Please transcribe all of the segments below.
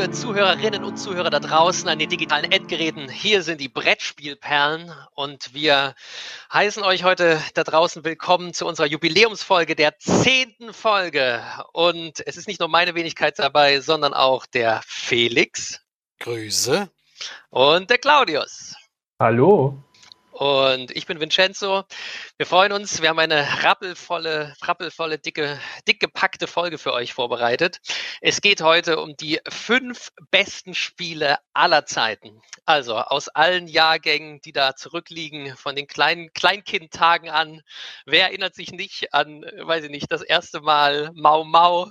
liebe Zuhörerinnen und Zuhörer da draußen an den digitalen Endgeräten. Hier sind die Brettspielperlen und wir heißen euch heute da draußen willkommen zu unserer Jubiläumsfolge, der zehnten Folge. Und es ist nicht nur meine Wenigkeit dabei, sondern auch der Felix. Grüße. Und der Claudius. Hallo. Und ich bin Vincenzo. Wir freuen uns. Wir haben eine rappelvolle, rappelvolle, dicke, dick gepackte Folge für euch vorbereitet. Es geht heute um die fünf besten Spiele aller Zeiten. Also aus allen Jahrgängen, die da zurückliegen, von den kleinen Kleinkindtagen an. Wer erinnert sich nicht an, weiß ich nicht, das erste Mal Mau Mau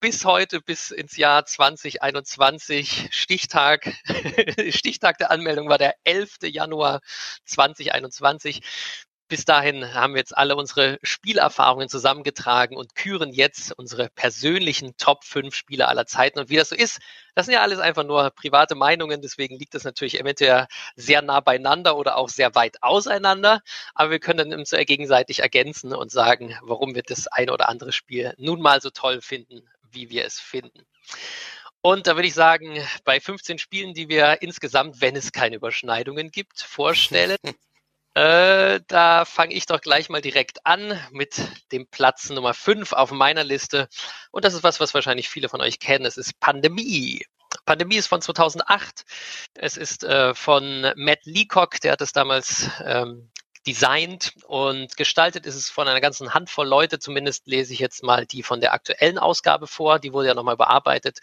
bis heute, bis ins Jahr 2021. Stichtag, Stichtag der Anmeldung war der 11. Januar 2021. Bis dahin haben wir jetzt alle unsere Spielerfahrungen zusammengetragen und küren jetzt unsere persönlichen Top 5 Spiele aller Zeiten. Und wie das so ist, das sind ja alles einfach nur private Meinungen, deswegen liegt das natürlich eventuell sehr nah beieinander oder auch sehr weit auseinander. Aber wir können dann uns gegenseitig ergänzen und sagen, warum wir das eine oder andere Spiel nun mal so toll finden, wie wir es finden. Und da würde ich sagen, bei 15 Spielen, die wir insgesamt, wenn es keine Überschneidungen gibt, vorstellen, Äh, da fange ich doch gleich mal direkt an mit dem Platz Nummer 5 auf meiner Liste. Und das ist was, was wahrscheinlich viele von euch kennen. Es ist Pandemie. Pandemie ist von 2008. Es ist äh, von Matt Leacock, der hat es damals ähm, designt und gestaltet ist es von einer ganzen Handvoll Leute. Zumindest lese ich jetzt mal die von der aktuellen Ausgabe vor. Die wurde ja nochmal bearbeitet.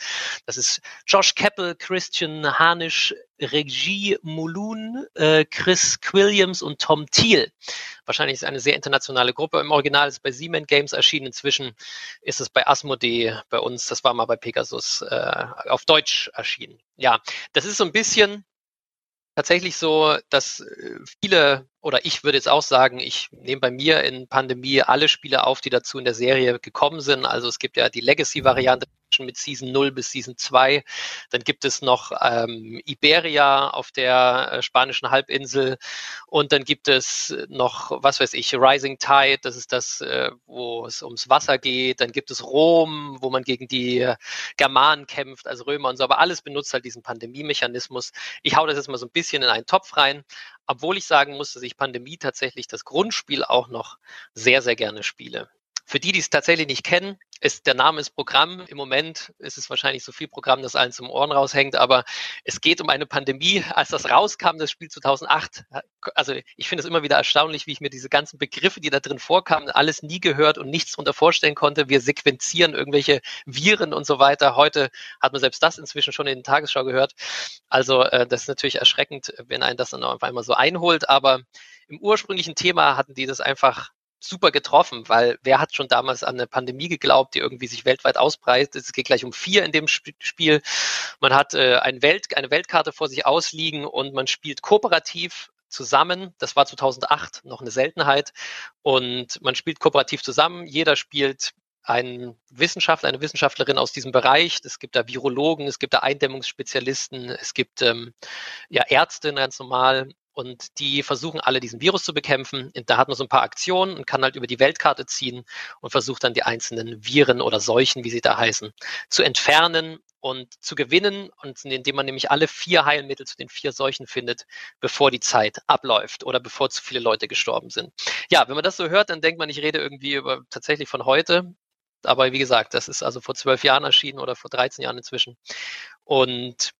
Das ist Josh Keppel, Christian Hanisch, Regie Mulun, äh, Chris Williams und Tom Thiel. Wahrscheinlich ist eine sehr internationale Gruppe. Im Original ist es bei Siemens Games erschienen. Inzwischen ist es bei Asmodee bei uns. Das war mal bei Pegasus äh, auf Deutsch erschienen. Ja, das ist so ein bisschen tatsächlich so, dass äh, viele, oder ich würde jetzt auch sagen, ich nehme bei mir in Pandemie alle Spiele auf, die dazu in der Serie gekommen sind. Also es gibt ja die Legacy-Variante mit Season 0 bis Season 2. Dann gibt es noch ähm, Iberia auf der äh, spanischen Halbinsel. Und dann gibt es noch, was weiß ich, Rising Tide, das ist das, äh, wo es ums Wasser geht. Dann gibt es Rom, wo man gegen die äh, Germanen kämpft, also Römer und so. Aber alles benutzt halt diesen Pandemie-Mechanismus. Ich hau das jetzt mal so ein bisschen in einen Topf rein obwohl ich sagen muss, dass ich Pandemie tatsächlich das Grundspiel auch noch sehr, sehr gerne spiele. Für die, die es tatsächlich nicht kennen, ist der Name ist Programm. Im Moment ist es wahrscheinlich so viel Programm, dass allen zum Ohren raushängt, aber es geht um eine Pandemie. Als das rauskam, das Spiel 2008, also ich finde es immer wieder erstaunlich, wie ich mir diese ganzen Begriffe, die da drin vorkamen, alles nie gehört und nichts darunter vorstellen konnte. Wir sequenzieren irgendwelche Viren und so weiter. Heute hat man selbst das inzwischen schon in den Tagesschau gehört. Also äh, das ist natürlich erschreckend, wenn einen das dann auf einmal so einholt, aber im ursprünglichen Thema hatten die das einfach super getroffen, weil wer hat schon damals an eine Pandemie geglaubt, die irgendwie sich weltweit ausbreitet? Es geht gleich um vier in dem Spiel. Man hat äh, ein Welt, eine Weltkarte vor sich ausliegen und man spielt kooperativ zusammen. Das war 2008 noch eine Seltenheit. Und man spielt kooperativ zusammen. Jeder spielt ein Wissenschaftler, eine Wissenschaftlerin aus diesem Bereich. Es gibt da Virologen, es gibt da Eindämmungsspezialisten, es gibt ähm, ja Ärzte ganz normal und die versuchen alle diesen Virus zu bekämpfen. Und da hat man so ein paar Aktionen und kann halt über die Weltkarte ziehen und versucht dann die einzelnen Viren oder Seuchen, wie sie da heißen, zu entfernen und zu gewinnen. Und indem man nämlich alle vier Heilmittel zu den vier Seuchen findet, bevor die Zeit abläuft oder bevor zu viele Leute gestorben sind. Ja, wenn man das so hört, dann denkt man, ich rede irgendwie über tatsächlich von heute. Aber wie gesagt, das ist also vor zwölf Jahren erschienen oder vor 13 Jahren inzwischen. Und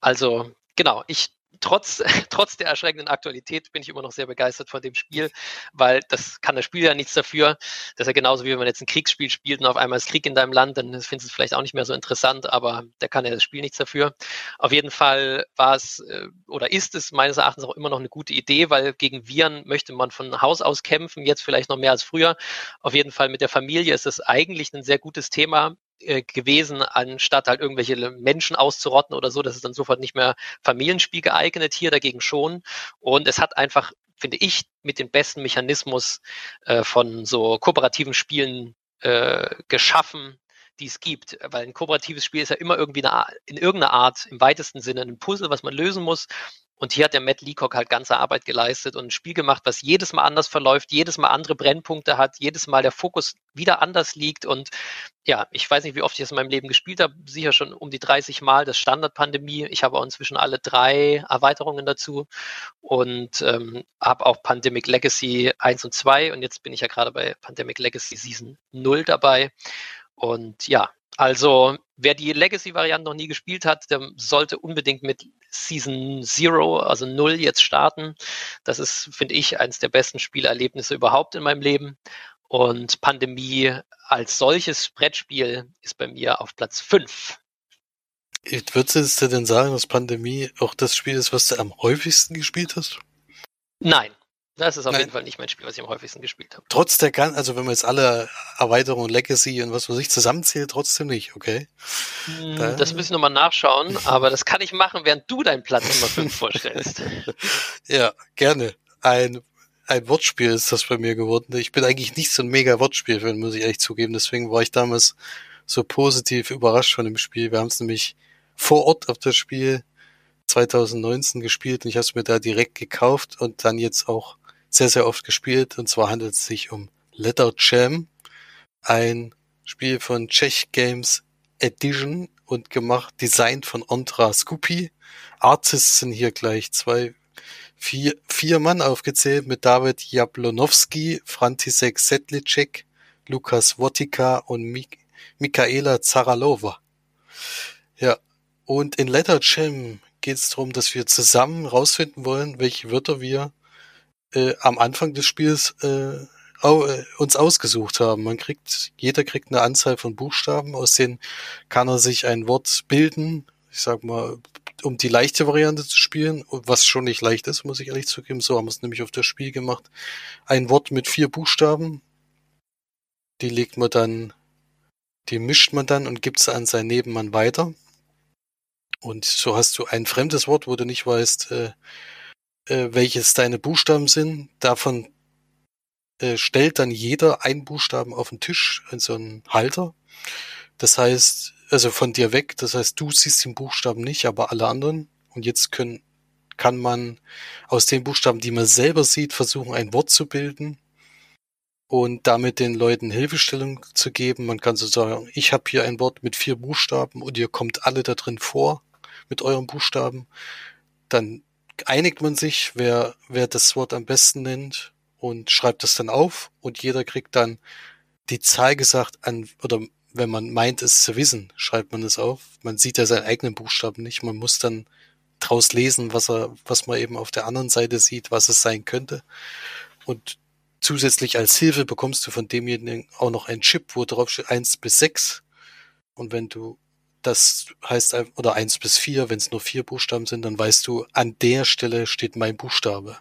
also, genau, ich trotz, trotz der erschreckenden Aktualität bin ich immer noch sehr begeistert von dem Spiel, weil das kann das Spiel ja nichts dafür. Das ist ja genauso wie wenn man jetzt ein Kriegsspiel spielt und auf einmal ist Krieg in deinem Land, dann findest du es vielleicht auch nicht mehr so interessant, aber da kann ja das Spiel nichts dafür. Auf jeden Fall war es äh, oder ist es meines Erachtens auch immer noch eine gute Idee, weil gegen Viren möchte man von Haus aus kämpfen, jetzt vielleicht noch mehr als früher. Auf jeden Fall mit der Familie ist es eigentlich ein sehr gutes Thema, äh, gewesen, anstatt halt irgendwelche Menschen auszurotten oder so. Das ist dann sofort nicht mehr Familienspiel geeignet, hier dagegen schon. Und es hat einfach, finde ich, mit dem besten Mechanismus äh, von so kooperativen Spielen äh, geschaffen, die es gibt. Weil ein kooperatives Spiel ist ja immer irgendwie eine, in irgendeiner Art, im weitesten Sinne, ein Puzzle, was man lösen muss. Und hier hat der Matt Leacock halt ganze Arbeit geleistet und ein Spiel gemacht, was jedes Mal anders verläuft, jedes Mal andere Brennpunkte hat, jedes Mal der Fokus wieder anders liegt. Und ja, ich weiß nicht, wie oft ich es in meinem Leben gespielt habe, sicher schon um die 30 Mal das Standard-Pandemie. Ich habe auch inzwischen alle drei Erweiterungen dazu und ähm, habe auch Pandemic Legacy 1 und 2 und jetzt bin ich ja gerade bei Pandemic Legacy Season 0 dabei. Und ja, also wer die Legacy-Variante noch nie gespielt hat, der sollte unbedingt mit Season Zero, also Null, jetzt starten. Das ist, finde ich, eines der besten Spielerlebnisse überhaupt in meinem Leben. Und Pandemie als solches Brettspiel ist bei mir auf Platz 5. Würdest du denn sagen, dass Pandemie auch das Spiel ist, was du am häufigsten gespielt hast? Nein, das ist auf Nein. jeden Fall nicht mein Spiel, was ich am häufigsten gespielt habe. Trotz der ganzen, also wenn man jetzt alle Erweiterungen, Legacy und was weiß ich zusammenzählt, trotzdem nicht, okay? Hm, da. Das müssen wir nochmal nachschauen, aber das kann ich machen, während du deinen Platz Nummer 5 vorstellst. ja, gerne. Ein, ein Wortspiel ist das bei mir geworden. Ich bin eigentlich nicht so ein mega Wortspiel-Fan, muss ich ehrlich zugeben. Deswegen war ich damals so positiv überrascht von dem Spiel. Wir haben es nämlich vor Ort auf das Spiel 2019 gespielt und ich habe es mir da direkt gekauft und dann jetzt auch sehr, sehr oft gespielt. Und zwar handelt es sich um Letter Jam, ein Spiel von Czech Games Edition und gemacht, designt von Andra Scoopy. Artists sind hier gleich zwei, vier, vier Mann aufgezählt mit David Jablonowski, Frantisek Sedlicek, Lukas Wotika und Mik Michaela Zaralova. Ja, und in Letter Jam geht es darum, dass wir zusammen rausfinden wollen, welche Wörter wir äh, am Anfang des Spiels äh, äh, uns ausgesucht haben. Man kriegt, jeder kriegt eine Anzahl von Buchstaben, aus denen kann er sich ein Wort bilden. Ich sag mal, um die leichte Variante zu spielen, was schon nicht leicht ist, muss ich ehrlich zugeben. So haben wir es nämlich auf das Spiel gemacht. Ein Wort mit vier Buchstaben. Die legt man dann, die mischt man dann und gibt sie an seinen Nebenmann weiter. Und so hast du ein fremdes Wort, wo du nicht weißt, äh, äh, welches deine Buchstaben sind. Davon äh, stellt dann jeder einen Buchstaben auf den Tisch in so einen Halter. Das heißt, also von dir weg, das heißt, du siehst den Buchstaben nicht, aber alle anderen. Und jetzt können, kann man aus den Buchstaben, die man selber sieht, versuchen, ein Wort zu bilden und damit den Leuten Hilfestellung zu geben. Man kann so sagen, ich habe hier ein Wort mit vier Buchstaben und ihr kommt alle da drin vor mit euren Buchstaben. Dann einigt man sich, wer, wer das Wort am besten nennt und schreibt das dann auf und jeder kriegt dann die Zahl gesagt an, oder wenn man meint, es zu wissen, schreibt man es auf. Man sieht ja seinen eigenen Buchstaben nicht. Man muss dann draus lesen, was er, was man eben auf der anderen Seite sieht, was es sein könnte. Und zusätzlich als Hilfe bekommst du von demjenigen auch noch einen Chip, wo drauf steht eins bis sechs. Und wenn du das heißt, oder eins bis vier, wenn es nur vier Buchstaben sind, dann weißt du, an der Stelle steht mein Buchstabe.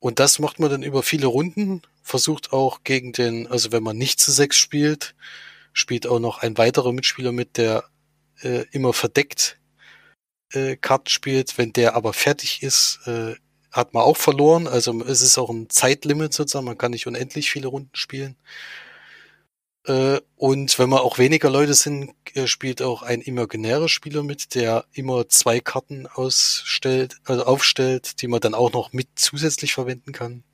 Und das macht man dann über viele Runden, versucht auch gegen den, also wenn man nicht zu sechs spielt, spielt auch noch ein weiterer Mitspieler mit, der äh, immer verdeckt äh, Karten spielt. Wenn der aber fertig ist, äh, hat man auch verloren. Also es ist auch ein Zeitlimit sozusagen, man kann nicht unendlich viele Runden spielen. Äh, und wenn man auch weniger Leute sind, äh, spielt auch ein imaginärer Spieler mit, der immer zwei Karten ausstellt, also aufstellt, die man dann auch noch mit zusätzlich verwenden kann.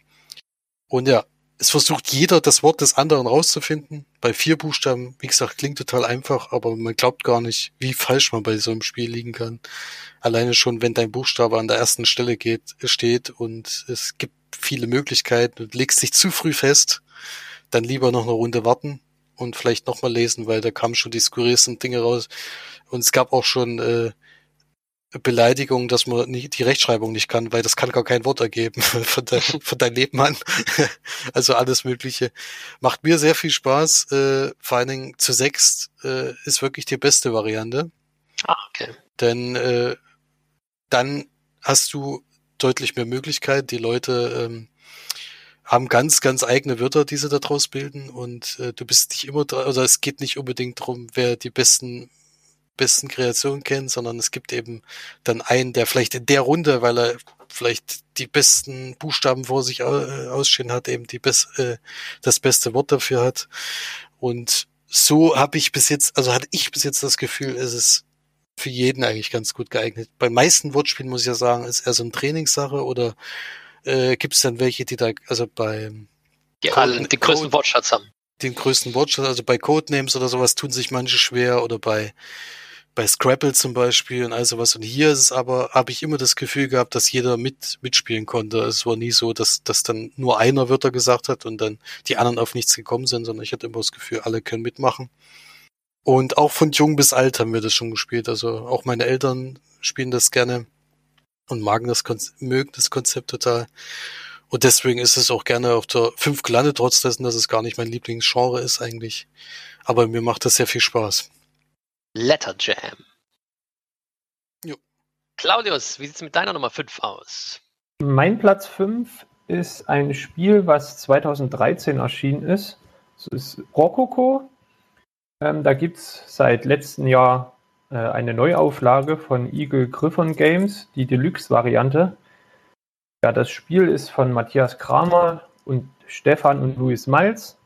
Und ja, es versucht jeder das Wort des anderen rauszufinden. Bei vier Buchstaben, wie gesagt, klingt total einfach, aber man glaubt gar nicht, wie falsch man bei so einem Spiel liegen kann. Alleine schon, wenn dein Buchstabe an der ersten Stelle geht, steht und es gibt viele Möglichkeiten und legst dich zu früh fest, dann lieber noch eine Runde warten und vielleicht nochmal lesen, weil da kamen schon die skurrilsten Dinge raus. Und es gab auch schon äh, Beleidigungen, dass man nicht, die Rechtschreibung nicht kann, weil das kann gar kein Wort ergeben von, de, von deinem Nebenmann. also alles Mögliche. Macht mir sehr viel Spaß. Äh, vor allen Dingen zu sechst äh, ist wirklich die beste Variante. Ah, okay. Denn äh, dann hast du deutlich mehr Möglichkeit, die Leute ähm, haben ganz, ganz eigene Wörter, die sie daraus bilden und äh, du bist nicht immer, oder es geht nicht unbedingt darum, wer die besten besten Kreationen kennt, sondern es gibt eben dann einen, der vielleicht in der Runde, weil er vielleicht die besten Buchstaben vor sich äh, ausstehen hat, eben die best, äh, das beste Wort dafür hat. Und so habe ich bis jetzt, also hatte ich bis jetzt das Gefühl, es ist für jeden eigentlich ganz gut geeignet. Bei meisten Wortspielen muss ich ja sagen, ist eher so eine Trainingssache oder äh, gibt es dann welche, die da, also bei die Code, alle den größten Wortschatz haben. Den größten Wortschatz, also bei Codenames oder sowas tun sich manche schwer oder bei bei Scrabble zum Beispiel und all sowas. Und hier ist es aber, habe ich immer das Gefühl gehabt, dass jeder mit mitspielen konnte. Es war nie so, dass, dass dann nur einer Wörter gesagt hat und dann die anderen auf nichts gekommen sind, sondern ich hatte immer das Gefühl, alle können mitmachen. Und auch von jung bis alt haben wir das schon gespielt. Also auch meine Eltern spielen das gerne und magen das, mögen das Konzept total. Und deswegen ist es auch gerne auf der 5 gelandet, trotz dessen, dass es gar nicht mein Lieblingsgenre ist eigentlich. Aber mir macht das sehr viel Spaß. Letter Jam. Jo. Claudius, wie sieht es mit deiner Nummer 5 aus? Mein Platz 5 ist ein Spiel, was 2013 erschienen ist. Es ist Rococo. Ähm, da gibt es seit letztem Jahr eine Neuauflage von Eagle Griffon Games, die Deluxe-Variante. Ja, das Spiel ist von Matthias Kramer und Stefan und Luis Malz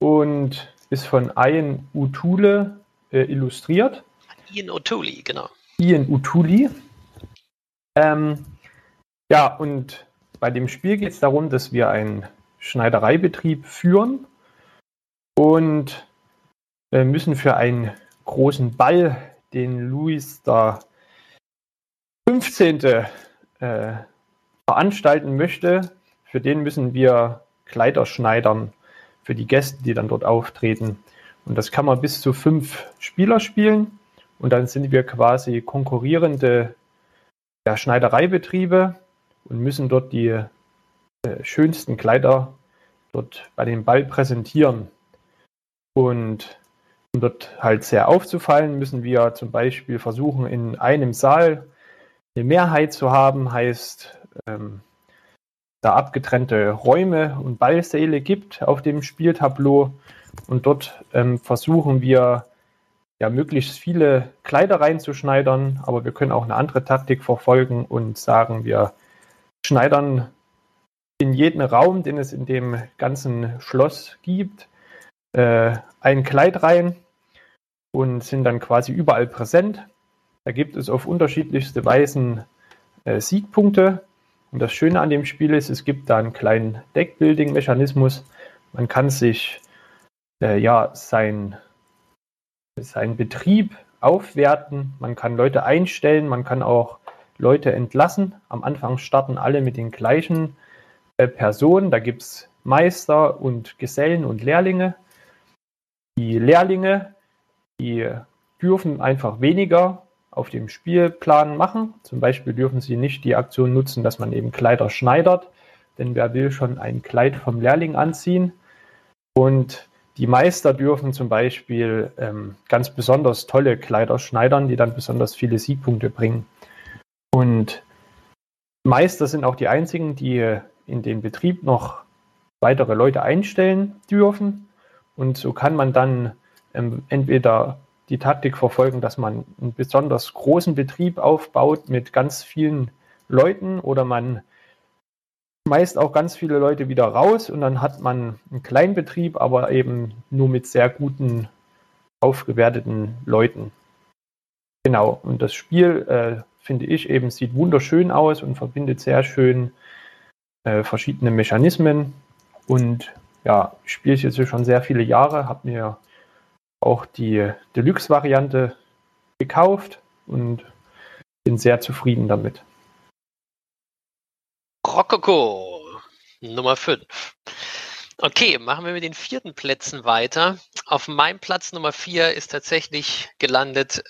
und ist von Ian Utule äh, illustriert. Ian O'Toole, genau. Ian O'Toole. Ähm, ja, und bei dem Spiel geht es darum, dass wir einen Schneidereibetrieb führen und äh, müssen für einen großen Ball, den Louis der 15. Äh, veranstalten möchte, für den müssen wir Kleider schneidern für die Gäste, die dann dort auftreten. Und das kann man bis zu fünf Spieler spielen. Und dann sind wir quasi konkurrierende ja, Schneidereibetriebe und müssen dort die äh, schönsten Kleider dort bei dem Ball präsentieren. Und um dort halt sehr aufzufallen, müssen wir zum Beispiel versuchen, in einem Saal eine Mehrheit zu haben, heißt, ähm, da abgetrennte Räume und Ballsäle gibt auf dem Spieltableau. Und dort ähm, versuchen wir ja möglichst viele Kleider reinzuschneidern, aber wir können auch eine andere Taktik verfolgen und sagen, wir schneidern in jeden Raum, den es in dem ganzen Schloss gibt, äh, ein Kleid rein und sind dann quasi überall präsent. Da gibt es auf unterschiedlichste Weisen äh, Siegpunkte. Und das Schöne an dem Spiel ist, es gibt da einen kleinen Deckbuilding-Mechanismus. Man kann sich äh, ja, sein, sein Betrieb aufwerten. Man kann Leute einstellen, man kann auch Leute entlassen. Am Anfang starten alle mit den gleichen äh, Personen. Da gibt es Meister und Gesellen und Lehrlinge. Die Lehrlinge, die dürfen einfach weniger auf dem Spielplan machen. Zum Beispiel dürfen sie nicht die Aktion nutzen, dass man eben Kleider schneidert, denn wer will schon ein Kleid vom Lehrling anziehen? Und die Meister dürfen zum Beispiel ähm, ganz besonders tolle Kleider schneidern, die dann besonders viele Siegpunkte bringen. Und Meister sind auch die einzigen, die in den Betrieb noch weitere Leute einstellen dürfen. Und so kann man dann ähm, entweder die Taktik verfolgen, dass man einen besonders großen Betrieb aufbaut mit ganz vielen Leuten oder man schmeißt auch ganz viele Leute wieder raus und dann hat man einen kleinen Betrieb, aber eben nur mit sehr guten, aufgewerteten Leuten. Genau, und das Spiel, äh, finde ich, eben sieht wunderschön aus und verbindet sehr schön äh, verschiedene Mechanismen. Und ja, ich spiele es jetzt schon sehr viele Jahre, habe mir auch die Deluxe-Variante gekauft und bin sehr zufrieden damit. Rokoko, Nummer 5. Okay, machen wir mit den vierten Plätzen weiter. Auf meinem Platz Nummer 4 ist tatsächlich gelandet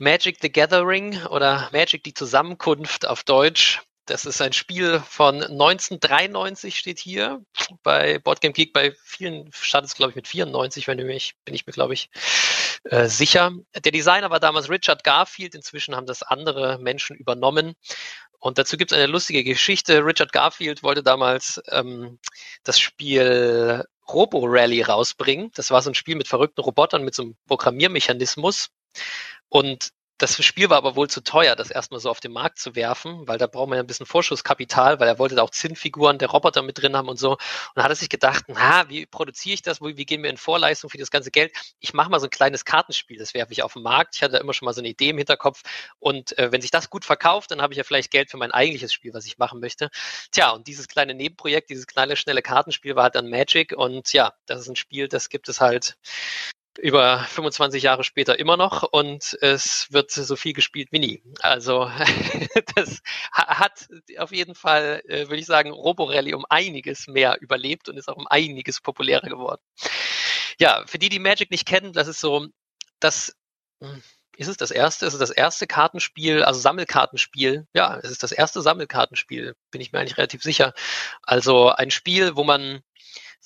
Magic the Gathering oder Magic die Zusammenkunft auf Deutsch. Das ist ein Spiel von 1993 steht hier. Bei Boardgame Geek bei vielen startet es glaube ich mit 94, wenn du mich, bin ich mir glaube ich äh, sicher. Der Designer war damals Richard Garfield. Inzwischen haben das andere Menschen übernommen. Und dazu gibt es eine lustige Geschichte. Richard Garfield wollte damals ähm, das Spiel Robo Rally rausbringen. Das war so ein Spiel mit verrückten Robotern mit so einem Programmiermechanismus. Und das Spiel war aber wohl zu teuer, das erstmal so auf den Markt zu werfen, weil da braucht man ja ein bisschen Vorschusskapital, weil er wollte da auch Zinnfiguren der Roboter mit drin haben und so. Und dann hat er sich gedacht, na, wie produziere ich das? Wie, wie gehen wir in Vorleistung für das ganze Geld? Ich mache mal so ein kleines Kartenspiel, das werfe ich auf den Markt. Ich hatte da immer schon mal so eine Idee im Hinterkopf. Und äh, wenn sich das gut verkauft, dann habe ich ja vielleicht Geld für mein eigentliches Spiel, was ich machen möchte. Tja, und dieses kleine Nebenprojekt, dieses kleine, schnelle Kartenspiel war halt dann Magic. Und ja, das ist ein Spiel, das gibt es halt über 25 Jahre später immer noch und es wird so viel gespielt wie nie. Also das hat auf jeden Fall, äh, würde ich sagen, Roborally um einiges mehr überlebt und ist auch um einiges populärer geworden. Ja, für die, die Magic nicht kennen, das ist so, das hm, ist es das erste? Ist es das erste Kartenspiel, also Sammelkartenspiel? Ja, es ist das erste Sammelkartenspiel, bin ich mir eigentlich relativ sicher. Also ein Spiel, wo man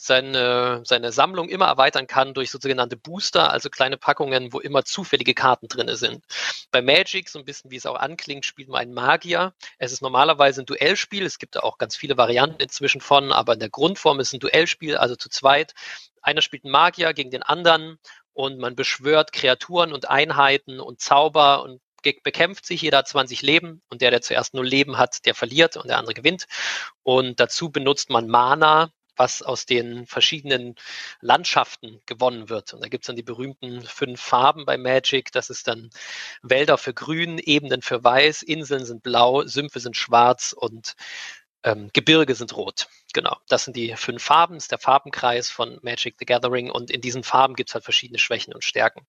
seine, seine Sammlung immer erweitern kann durch sogenannte Booster, also kleine Packungen, wo immer zufällige Karten drin sind. Bei Magic, so ein bisschen wie es auch anklingt, spielt man einen Magier. Es ist normalerweise ein Duellspiel. Es gibt da auch ganz viele Varianten inzwischen von, aber in der Grundform ist es ein Duellspiel, also zu zweit. Einer spielt einen Magier gegen den anderen und man beschwört Kreaturen und Einheiten und Zauber und bekämpft sich, jeder hat 20 Leben und der, der zuerst nur Leben hat, der verliert und der andere gewinnt. Und dazu benutzt man Mana, was aus den verschiedenen Landschaften gewonnen wird. Und da gibt es dann die berühmten fünf Farben bei Magic. Das ist dann Wälder für grün, Ebenen für weiß, Inseln sind blau, Sümpfe sind schwarz und ähm, Gebirge sind rot. Genau, das sind die fünf Farben, das ist der Farbenkreis von Magic the Gathering und in diesen Farben gibt es halt verschiedene Schwächen und Stärken.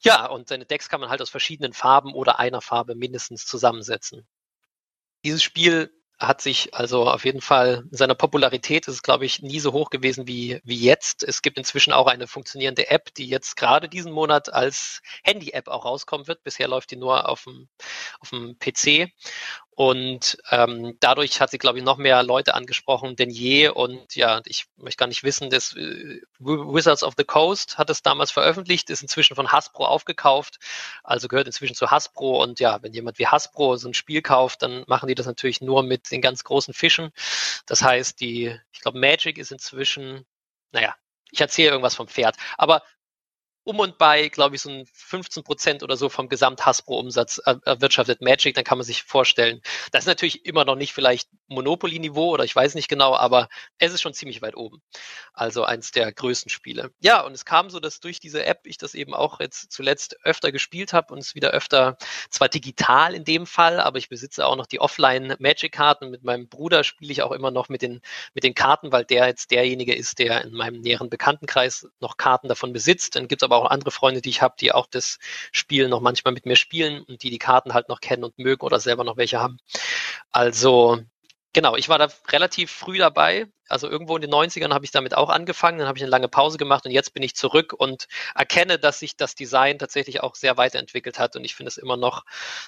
Ja, und seine Decks kann man halt aus verschiedenen Farben oder einer Farbe mindestens zusammensetzen. Dieses Spiel hat sich also auf jeden Fall in seiner Popularität ist es, glaube ich, nie so hoch gewesen wie, wie jetzt. Es gibt inzwischen auch eine funktionierende App, die jetzt gerade diesen Monat als Handy-App auch rauskommen wird. Bisher läuft die nur auf dem, auf dem PC. Und ähm, dadurch hat sie, glaube ich, noch mehr Leute angesprochen denn je. Und ja, ich möchte gar nicht wissen, das äh, Wizards of the Coast hat es damals veröffentlicht, ist inzwischen von Hasbro aufgekauft, also gehört inzwischen zu Hasbro. Und ja, wenn jemand wie Hasbro so ein Spiel kauft, dann machen die das natürlich nur mit den ganz großen Fischen. Das heißt, die, ich glaube, Magic ist inzwischen, naja, ich erzähle irgendwas vom Pferd. Aber um und bei, glaube ich, so ein 15 Prozent oder so vom Gesamt-Hasbro-Umsatz erwirtschaftet Magic, dann kann man sich vorstellen, das ist natürlich immer noch nicht vielleicht Monopoly-Niveau oder ich weiß nicht genau, aber es ist schon ziemlich weit oben. Also eins der größten Spiele. Ja, und es kam so, dass durch diese App ich das eben auch jetzt zuletzt öfter gespielt habe und es wieder öfter, zwar digital in dem Fall, aber ich besitze auch noch die Offline-Magic-Karten. Mit meinem Bruder spiele ich auch immer noch mit den, mit den Karten, weil der jetzt derjenige ist, der in meinem näheren Bekanntenkreis noch Karten davon besitzt. Dann gibt es aber auch andere Freunde, die ich habe, die auch das Spiel noch manchmal mit mir spielen und die die Karten halt noch kennen und mögen oder selber noch welche haben. Also Genau, ich war da relativ früh dabei. Also irgendwo in den 90ern habe ich damit auch angefangen, dann habe ich eine lange Pause gemacht und jetzt bin ich zurück und erkenne, dass sich das Design tatsächlich auch sehr weiterentwickelt hat und ich finde es immer noch,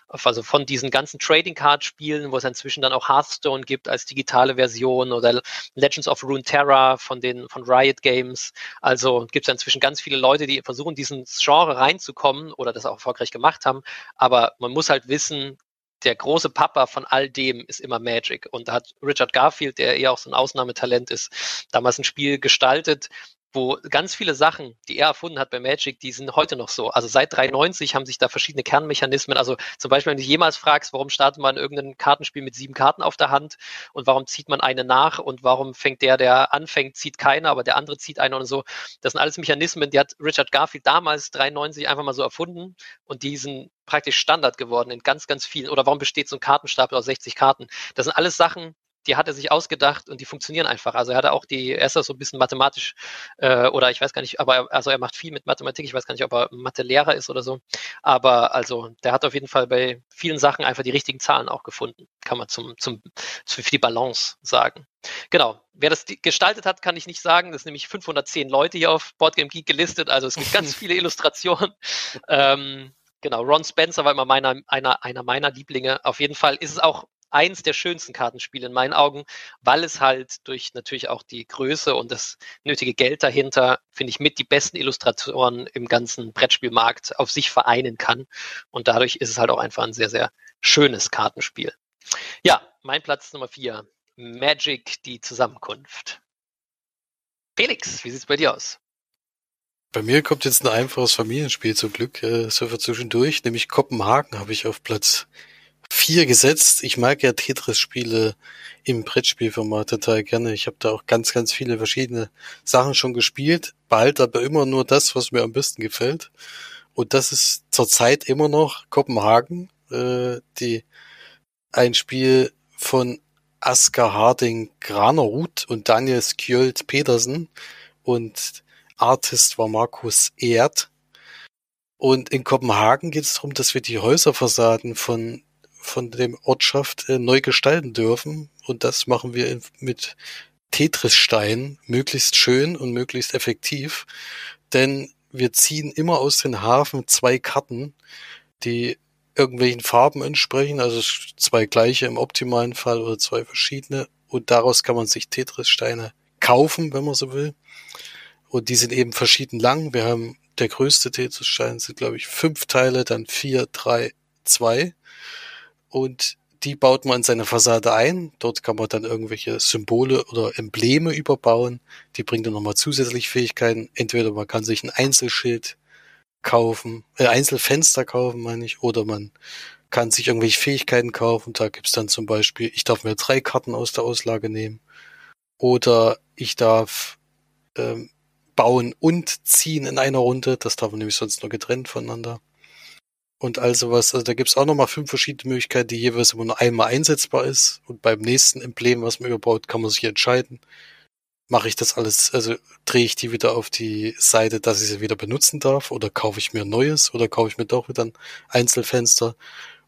also von diesen ganzen Trading Card Spielen, wo es inzwischen dann auch Hearthstone gibt als digitale Version oder Legends of Runeterra von den von Riot Games. Also gibt es inzwischen ganz viele Leute, die versuchen, diesen Genre reinzukommen oder das auch erfolgreich gemacht haben. Aber man muss halt wissen, der große Papa von all dem ist immer Magic. Und da hat Richard Garfield, der eher auch so ein Ausnahmetalent ist, damals ein Spiel gestaltet, wo ganz viele Sachen, die er erfunden hat bei Magic, die sind heute noch so. Also seit 93 haben sich da verschiedene Kernmechanismen. Also zum Beispiel, wenn du jemals fragst, warum startet man irgendein Kartenspiel mit sieben Karten auf der Hand und warum zieht man eine nach und warum fängt der, der anfängt, zieht keiner, aber der andere zieht eine und so. Das sind alles Mechanismen, die hat Richard Garfield damals 93 einfach mal so erfunden und die sind praktisch Standard geworden in ganz, ganz vielen. Oder warum besteht so ein Kartenstapel aus 60 Karten? Das sind alles Sachen, die hat er sich ausgedacht und die funktionieren einfach. Also er hat auch die, er ist so ein bisschen mathematisch äh, oder ich weiß gar nicht, aber also er macht viel mit Mathematik. Ich weiß gar nicht, ob er Mathelehrer ist oder so. Aber also der hat auf jeden Fall bei vielen Sachen einfach die richtigen Zahlen auch gefunden. Kann man zum, zum, für die Balance sagen. Genau. Wer das gestaltet hat, kann ich nicht sagen. Das sind nämlich 510 Leute hier auf Boardgame Geek gelistet. Also es gibt ganz viele Illustrationen. Ähm, genau. Ron Spencer war immer meiner, einer, einer meiner Lieblinge. Auf jeden Fall ist es auch eins der schönsten Kartenspiele in meinen Augen, weil es halt durch natürlich auch die Größe und das nötige Geld dahinter, finde ich, mit die besten Illustratoren im ganzen Brettspielmarkt auf sich vereinen kann. Und dadurch ist es halt auch einfach ein sehr, sehr schönes Kartenspiel. Ja, mein Platz Nummer vier. Magic, die Zusammenkunft. Felix, wie sieht es bei dir aus? Bei mir kommt jetzt ein einfaches Familienspiel zum Glück, äh, so zwischendurch, nämlich Kopenhagen habe ich auf Platz vier gesetzt. Ich mag ja Tetris-Spiele im Brettspielformat total gerne. Ich habe da auch ganz, ganz viele verschiedene Sachen schon gespielt, behalte aber immer nur das, was mir am besten gefällt. Und das ist zurzeit immer noch Kopenhagen, äh, die ein Spiel von Asker Harding Granerud und Daniel Skjöld Petersen und Artist war Markus Erd. Und in Kopenhagen geht es darum, dass wir die Häuserfassaden von, von dem Ortschaft äh, neu gestalten dürfen. Und das machen wir in, mit Tetris-Stein möglichst schön und möglichst effektiv. Denn wir ziehen immer aus den Hafen zwei Karten, die irgendwelchen Farben entsprechen, also zwei gleiche im optimalen Fall oder zwei verschiedene. Und daraus kann man sich Tetris-Steine kaufen, wenn man so will. Und die sind eben verschieden lang. Wir haben der größte Tetris-Stein sind, glaube ich, fünf Teile, dann vier, drei, zwei. Und die baut man in seine Fassade ein. Dort kann man dann irgendwelche Symbole oder Embleme überbauen. Die bringen dann nochmal zusätzlich Fähigkeiten. Entweder man kann sich ein Einzelschild kaufen, äh, Einzelfenster kaufen, meine ich, oder man kann sich irgendwelche Fähigkeiten kaufen. Da gibt's dann zum Beispiel, ich darf mir drei Karten aus der Auslage nehmen. Oder ich darf ähm, bauen und ziehen in einer Runde. Das darf man nämlich sonst nur getrennt voneinander. Und also was, also da gibt's auch nochmal fünf verschiedene Möglichkeiten, die jeweils immer nur einmal einsetzbar ist. Und beim nächsten Emblem, was man überbaut, kann man sich entscheiden, mache ich das alles, also drehe ich die wieder auf die Seite, dass ich sie wieder benutzen darf oder kaufe ich mir ein neues oder kaufe ich mir doch wieder ein Einzelfenster.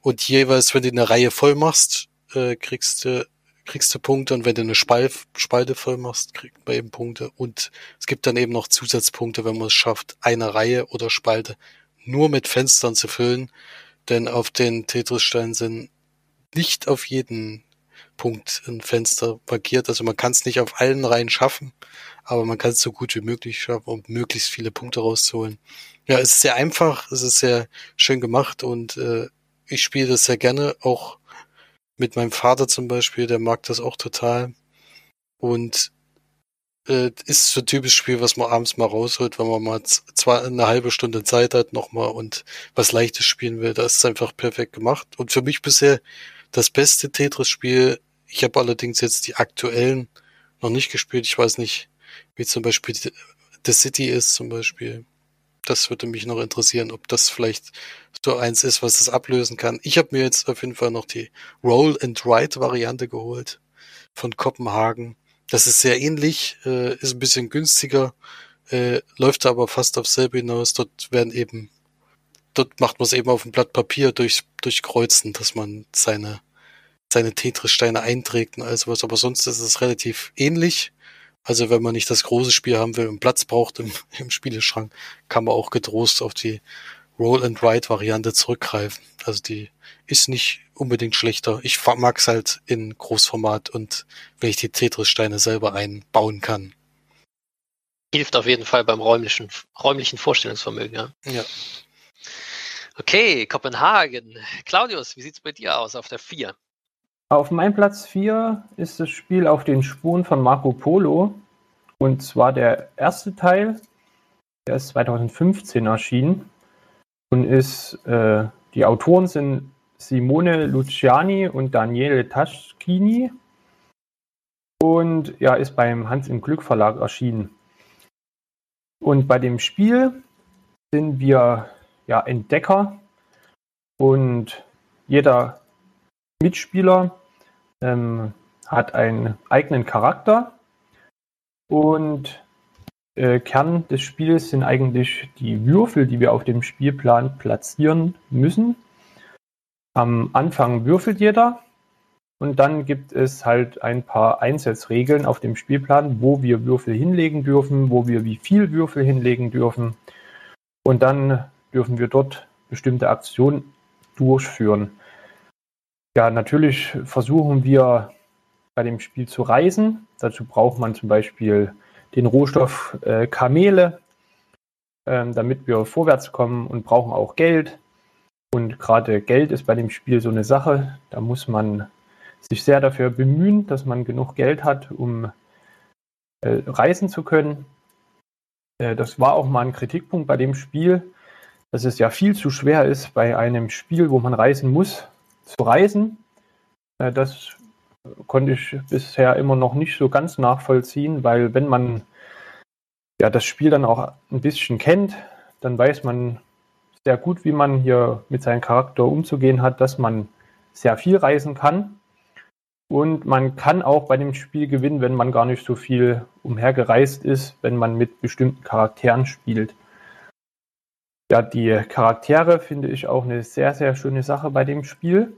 Und jeweils, wenn du eine Reihe voll machst, äh, kriegst du kriegst du Punkte und wenn du eine Spal Spalte voll machst, kriegt man eben Punkte. Und es gibt dann eben noch Zusatzpunkte, wenn man es schafft, eine Reihe oder Spalte nur mit Fenstern zu füllen. Denn auf den Tetris-Steinen sind nicht auf jeden Punkt ein Fenster markiert. Also man kann es nicht auf allen Reihen schaffen, aber man kann es so gut wie möglich schaffen, um möglichst viele Punkte rauszuholen. Ja, es ist sehr einfach, es ist sehr schön gemacht und äh, ich spiele das sehr gerne, auch mit meinem Vater zum Beispiel, der mag das auch total. Und äh, ist so ein typisches Spiel, was man abends mal rausholt, wenn man mal zwei, eine halbe Stunde Zeit hat nochmal und was Leichtes spielen will. Da ist es einfach perfekt gemacht. Und für mich bisher das beste Tetris-Spiel ich habe allerdings jetzt die aktuellen noch nicht gespielt. Ich weiß nicht, wie zum Beispiel The City ist zum Beispiel. Das würde mich noch interessieren, ob das vielleicht so eins ist, was das ablösen kann. Ich habe mir jetzt auf jeden Fall noch die Roll and Write Variante geholt von Kopenhagen. Das ist sehr ähnlich, äh, ist ein bisschen günstiger, äh, läuft aber fast auf selbe hinaus. Dort werden eben, dort macht man es eben auf dem Blatt Papier durch, durchkreuzen, dass man seine seine Tetris-Steine einträgt und all sowas. Aber sonst ist es relativ ähnlich. Also wenn man nicht das große Spiel haben will und Platz braucht im, im Spieleschrank, kann man auch getrost auf die Roll and Write Variante zurückgreifen. Also die ist nicht unbedingt schlechter. Ich mag es halt in Großformat und wenn ich die Tetris-Steine selber einbauen kann. Hilft auf jeden Fall beim räumlichen, räumlichen Vorstellungsvermögen, ja. Ja. Okay, Kopenhagen. Claudius, wie sieht's bei dir aus auf der 4? Auf meinem Platz 4 ist das Spiel auf den Spuren von Marco Polo. Und zwar der erste Teil, der ist 2015 erschienen und ist, äh, die Autoren sind Simone Luciani und Daniele Taschkini und ja, ist beim Hans im Glück Verlag erschienen. Und bei dem Spiel sind wir ja Entdecker und jeder Mitspieler ähm, hat einen eigenen Charakter und äh, Kern des Spiels sind eigentlich die Würfel, die wir auf dem Spielplan platzieren müssen. Am Anfang würfelt jeder und dann gibt es halt ein paar Einsatzregeln auf dem Spielplan, wo wir Würfel hinlegen dürfen, wo wir wie viel Würfel hinlegen dürfen. Und dann dürfen wir dort bestimmte Aktionen durchführen. Ja, natürlich versuchen wir bei dem Spiel zu reisen. Dazu braucht man zum Beispiel den Rohstoff äh, Kamele, ähm, damit wir vorwärts kommen und brauchen auch Geld. Und gerade Geld ist bei dem Spiel so eine Sache. Da muss man sich sehr dafür bemühen, dass man genug Geld hat, um äh, reisen zu können. Äh, das war auch mal ein Kritikpunkt bei dem Spiel, dass es ja viel zu schwer ist, bei einem Spiel, wo man reisen muss, zu reisen. Äh, das konnte ich bisher immer noch nicht so ganz nachvollziehen, weil wenn man ja das Spiel dann auch ein bisschen kennt, dann weiß man sehr gut, wie man hier mit seinem Charakter umzugehen hat, dass man sehr viel reisen kann. Und man kann auch bei dem Spiel gewinnen, wenn man gar nicht so viel umhergereist ist, wenn man mit bestimmten Charakteren spielt. Ja, die Charaktere finde ich auch eine sehr, sehr schöne Sache bei dem Spiel.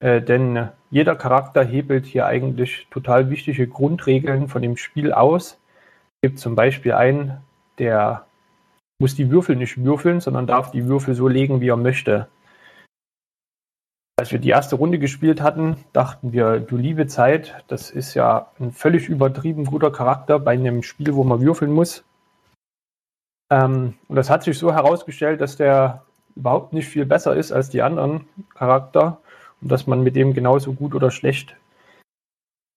Äh, denn jeder Charakter hebelt hier eigentlich total wichtige Grundregeln von dem Spiel aus. Es gibt zum Beispiel einen, der muss die Würfel nicht würfeln, sondern darf die Würfel so legen, wie er möchte. Als wir die erste Runde gespielt hatten, dachten wir, du liebe Zeit, das ist ja ein völlig übertrieben guter Charakter bei einem Spiel, wo man würfeln muss. Ähm, und das hat sich so herausgestellt, dass der überhaupt nicht viel besser ist als die anderen Charakter und dass man mit dem genauso gut oder schlecht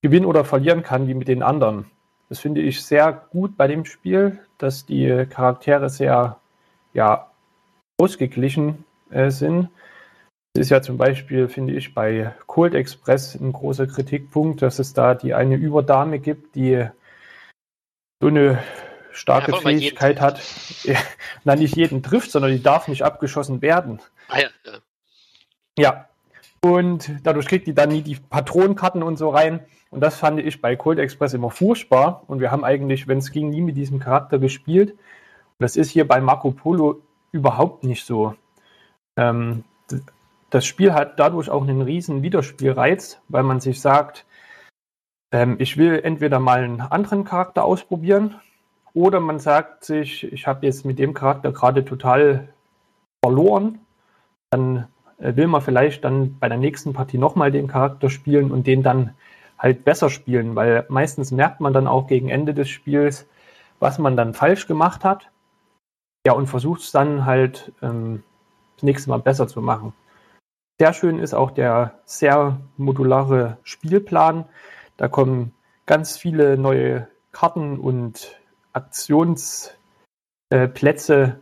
gewinnen oder verlieren kann wie mit den anderen. Das finde ich sehr gut bei dem Spiel, dass die Charaktere sehr ja, ausgeglichen äh, sind. Es ist ja zum Beispiel, finde ich, bei Cold Express ein großer Kritikpunkt, dass es da die eine Überdame gibt, die so eine starke ja, Fähigkeit hat, na nicht jeden trifft, sondern die darf nicht abgeschossen werden. Ah, ja, ja. Und dadurch kriegt die dann nie die Patronenkarten und so rein. Und das fand ich bei Cold Express immer furchtbar. Und wir haben eigentlich, wenn es ging, nie mit diesem Charakter gespielt. Und das ist hier bei Marco Polo überhaupt nicht so. Ähm, das Spiel hat dadurch auch einen riesen Wiederspielreiz, weil man sich sagt, ähm, ich will entweder mal einen anderen Charakter ausprobieren oder man sagt sich, ich habe jetzt mit dem Charakter gerade total verloren. Dann will man vielleicht dann bei der nächsten Partie nochmal den Charakter spielen und den dann halt besser spielen, weil meistens merkt man dann auch gegen Ende des Spiels, was man dann falsch gemacht hat. Ja, und versucht es dann halt ähm, das nächste Mal besser zu machen. Sehr schön ist auch der sehr modulare Spielplan. Da kommen ganz viele neue Karten und Aktionsplätze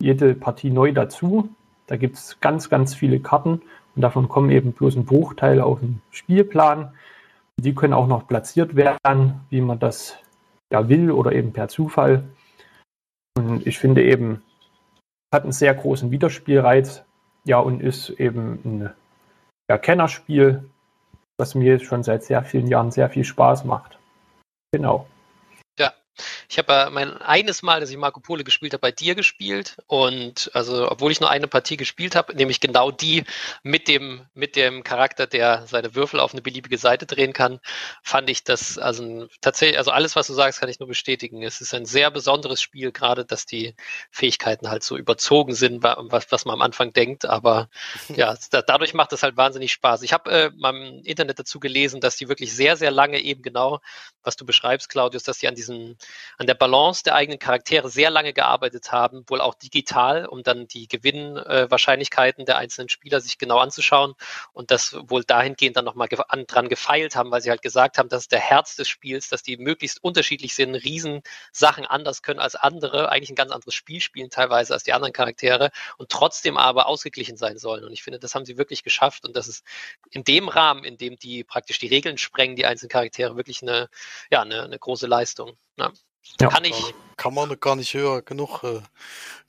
jede Partie neu dazu. Da gibt es ganz, ganz viele Karten und davon kommen eben bloß ein Bruchteil auf den Spielplan. Die können auch noch platziert werden, wie man das ja will oder eben per Zufall. Und ich finde eben, hat einen sehr großen Wiederspielreiz, ja, und ist eben ein ja, Kennerspiel, was mir schon seit sehr vielen Jahren sehr viel Spaß macht. Genau. Ich habe ja mein eines Mal, dass ich Marco Polo gespielt habe, bei dir gespielt und also obwohl ich nur eine Partie gespielt habe, nämlich genau die mit dem mit dem Charakter, der seine Würfel auf eine beliebige Seite drehen kann, fand ich das also tatsächlich also alles was du sagst, kann ich nur bestätigen. Es ist ein sehr besonderes Spiel, gerade dass die Fähigkeiten halt so überzogen sind, was was man am Anfang denkt, aber ja, da, dadurch macht es halt wahnsinnig Spaß. Ich habe äh, mal im Internet dazu gelesen, dass die wirklich sehr sehr lange eben genau, was du beschreibst, Claudius, dass die an diesen an der Balance der eigenen Charaktere sehr lange gearbeitet haben, wohl auch digital, um dann die Gewinnwahrscheinlichkeiten der einzelnen Spieler sich genau anzuschauen und das wohl dahingehend dann nochmal dran gefeilt haben, weil sie halt gesagt haben, das ist der Herz des Spiels, dass die möglichst unterschiedlich sind, Riesensachen anders können als andere, eigentlich ein ganz anderes Spiel spielen teilweise als die anderen Charaktere und trotzdem aber ausgeglichen sein sollen. Und ich finde, das haben sie wirklich geschafft und das ist in dem Rahmen, in dem die praktisch die Regeln sprengen, die einzelnen Charaktere, wirklich eine, ja, eine, eine große Leistung. Ja. Ja. Kann ich. Kann man gar nicht höher genug äh,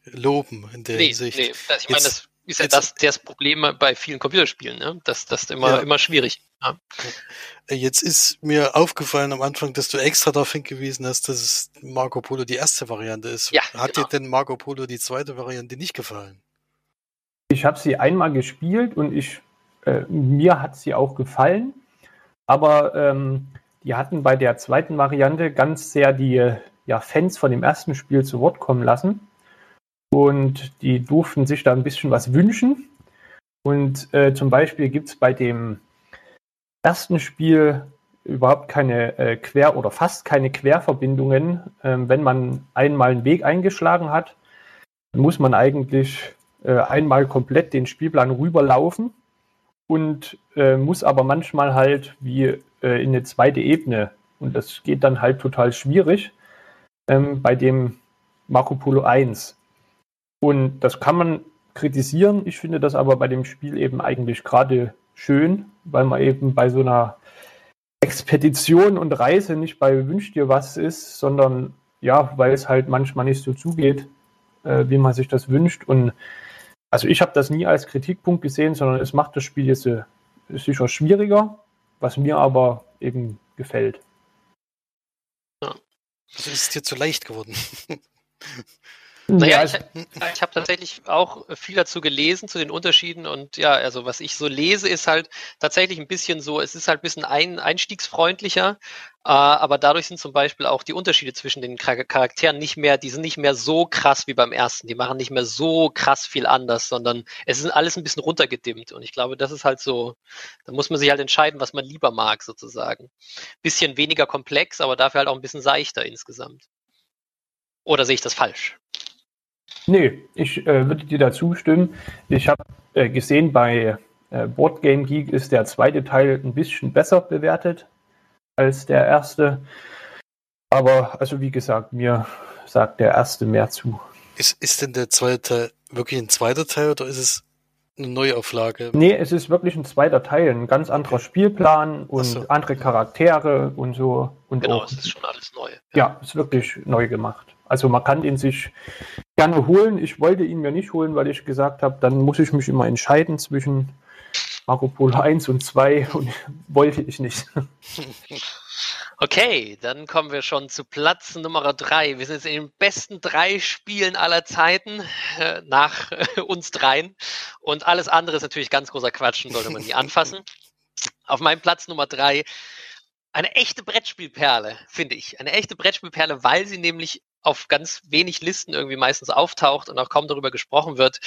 loben in der nee, Hinsicht. Nee, das, ich meine, das ist ja das, das Problem bei vielen Computerspielen, ne? Das, das ist immer, ja. immer schwierig. Ja. Äh, jetzt ist mir aufgefallen am Anfang, dass du extra darauf hingewiesen hast, dass es Marco Polo die erste Variante ist. Ja, Hat genau. dir denn Marco Polo die zweite Variante nicht gefallen? Ich habe sie einmal gespielt und ich äh, mir hat sie auch gefallen, aber ähm, die hatten bei der zweiten Variante ganz sehr die ja, Fans von dem ersten Spiel zu Wort kommen lassen. Und die durften sich da ein bisschen was wünschen. Und äh, zum Beispiel gibt es bei dem ersten Spiel überhaupt keine äh, Quer- oder fast keine Querverbindungen. Ähm, wenn man einmal einen Weg eingeschlagen hat, muss man eigentlich äh, einmal komplett den Spielplan rüberlaufen und äh, muss aber manchmal halt wie äh, in eine zweite Ebene. Und das geht dann halt total schwierig. Ähm, bei dem Marco Polo 1. Und das kann man kritisieren. Ich finde das aber bei dem Spiel eben eigentlich gerade schön, weil man eben bei so einer Expedition und Reise nicht bei Wünsch dir was ist, sondern ja, weil es halt manchmal nicht so zugeht, äh, wie man sich das wünscht. Und also ich habe das nie als Kritikpunkt gesehen, sondern es macht das Spiel jetzt äh, sicher schwieriger, was mir aber eben gefällt. Ja. Also ist dir zu leicht geworden. Naja, ich, ich habe tatsächlich auch viel dazu gelesen, zu den Unterschieden. Und ja, also was ich so lese, ist halt tatsächlich ein bisschen so, es ist halt ein bisschen ein, einstiegsfreundlicher, äh, aber dadurch sind zum Beispiel auch die Unterschiede zwischen den Charakteren nicht mehr, die sind nicht mehr so krass wie beim ersten. Die machen nicht mehr so krass viel anders, sondern es ist alles ein bisschen runtergedimmt. Und ich glaube, das ist halt so, da muss man sich halt entscheiden, was man lieber mag, sozusagen. Bisschen weniger komplex, aber dafür halt auch ein bisschen seichter insgesamt. Oder sehe ich das falsch? Nee, ich äh, würde dir dazu stimmen. Ich habe äh, gesehen, bei äh, Boardgame Geek ist der zweite Teil ein bisschen besser bewertet als der erste. Aber, also wie gesagt, mir sagt der erste mehr zu. Ist, ist denn der zweite Teil wirklich ein zweiter Teil oder ist es eine Neuauflage? Nee, es ist wirklich ein zweiter Teil, ein ganz anderer Spielplan und so. andere Charaktere und so. Und genau, auch, es ist schon alles neu. Ja. ja, ist wirklich neu gemacht. Also man kann ihn sich gerne holen. Ich wollte ihn mir nicht holen, weil ich gesagt habe, dann muss ich mich immer entscheiden zwischen Marco Polo 1 und 2 und wollte ich nicht. Okay, dann kommen wir schon zu Platz Nummer 3. Wir sind jetzt in den besten drei Spielen aller Zeiten äh, nach äh, uns dreien. Und alles andere ist natürlich ganz großer Quatsch und sollte man nie anfassen. Auf meinem Platz Nummer 3 eine echte Brettspielperle, finde ich. Eine echte Brettspielperle, weil sie nämlich auf ganz wenig Listen irgendwie meistens auftaucht und auch kaum darüber gesprochen wird.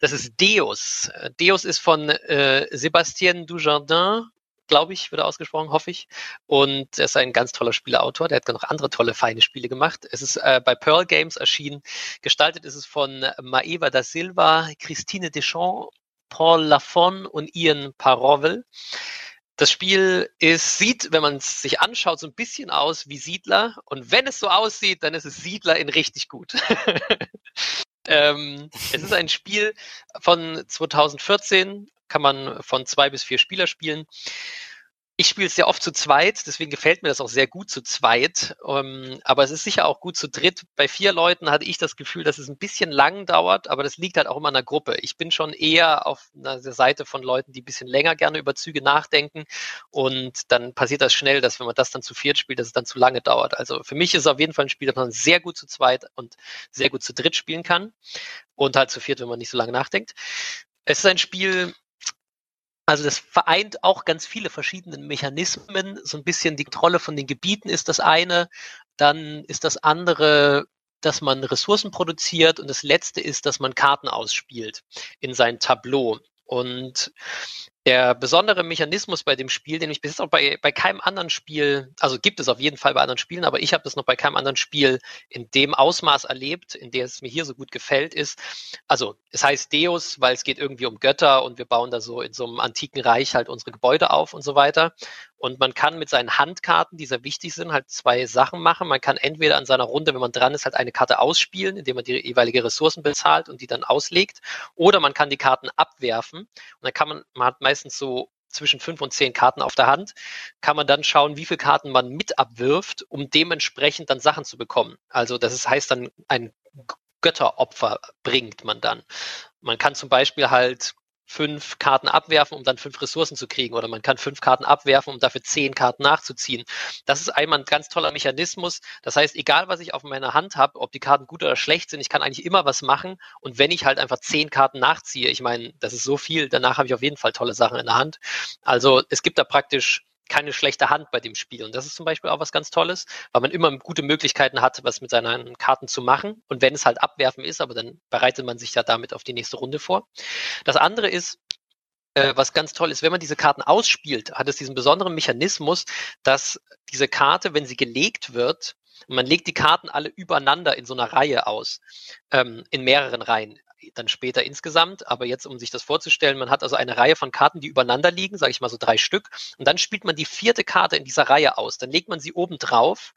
Das ist Deus. Deus ist von äh, Sébastien Dujardin, glaube ich, wird er ausgesprochen, hoffe ich. Und er ist ein ganz toller Spieleautor. Der hat noch andere tolle, feine Spiele gemacht. Es ist äh, bei Pearl Games erschienen. Gestaltet ist es von Maeva da Silva, Christine Deschamps, Paul Lafon und Ian Parovel. Das Spiel ist, sieht, wenn man es sich anschaut, so ein bisschen aus wie Siedler. Und wenn es so aussieht, dann ist es Siedler in richtig gut. ähm, es ist ein Spiel von 2014, kann man von zwei bis vier Spieler spielen ich spiele es sehr oft zu zweit, deswegen gefällt mir das auch sehr gut zu zweit. Ähm, aber es ist sicher auch gut zu dritt. Bei vier Leuten hatte ich das Gefühl, dass es ein bisschen lang dauert, aber das liegt halt auch immer an der Gruppe. Ich bin schon eher auf der Seite von Leuten, die ein bisschen länger gerne über Züge nachdenken. Und dann passiert das schnell, dass wenn man das dann zu viert spielt, dass es dann zu lange dauert. Also für mich ist es auf jeden Fall ein Spiel, das man sehr gut zu zweit und sehr gut zu dritt spielen kann. Und halt zu viert, wenn man nicht so lange nachdenkt. Es ist ein Spiel, also das vereint auch ganz viele verschiedene Mechanismen. So ein bisschen die Kontrolle von den Gebieten ist das eine. Dann ist das andere, dass man Ressourcen produziert. Und das letzte ist, dass man Karten ausspielt in sein Tableau. Und der besondere Mechanismus bei dem Spiel, den ich bis jetzt auch bei, bei keinem anderen Spiel, also gibt es auf jeden Fall bei anderen Spielen, aber ich habe das noch bei keinem anderen Spiel in dem Ausmaß erlebt, in der es mir hier so gut gefällt, ist, also es heißt Deus, weil es geht irgendwie um Götter und wir bauen da so in so einem antiken Reich halt unsere Gebäude auf und so weiter. Und man kann mit seinen Handkarten, die sehr wichtig sind, halt zwei Sachen machen. Man kann entweder an seiner Runde, wenn man dran ist, halt eine Karte ausspielen, indem man die jeweilige Ressourcen bezahlt und die dann auslegt. Oder man kann die Karten abwerfen. Und dann kann man, man hat meistens so zwischen fünf und zehn Karten auf der Hand, kann man dann schauen, wie viele Karten man mit abwirft, um dementsprechend dann Sachen zu bekommen. Also das heißt dann ein Götteropfer bringt man dann. Man kann zum Beispiel halt fünf Karten abwerfen, um dann fünf Ressourcen zu kriegen. Oder man kann fünf Karten abwerfen, um dafür zehn Karten nachzuziehen. Das ist einmal ein ganz toller Mechanismus. Das heißt, egal was ich auf meiner Hand habe, ob die Karten gut oder schlecht sind, ich kann eigentlich immer was machen. Und wenn ich halt einfach zehn Karten nachziehe, ich meine, das ist so viel, danach habe ich auf jeden Fall tolle Sachen in der Hand. Also es gibt da praktisch keine schlechte Hand bei dem Spiel. Und das ist zum Beispiel auch was ganz Tolles, weil man immer gute Möglichkeiten hat, was mit seinen Karten zu machen. Und wenn es halt abwerfen ist, aber dann bereitet man sich ja damit auf die nächste Runde vor. Das andere ist, äh, was ganz toll ist, wenn man diese Karten ausspielt, hat es diesen besonderen Mechanismus, dass diese Karte, wenn sie gelegt wird, man legt die Karten alle übereinander in so einer Reihe aus, ähm, in mehreren Reihen dann später insgesamt. Aber jetzt, um sich das vorzustellen, man hat also eine Reihe von Karten, die übereinander liegen, sage ich mal so drei Stück. Und dann spielt man die vierte Karte in dieser Reihe aus. Dann legt man sie oben drauf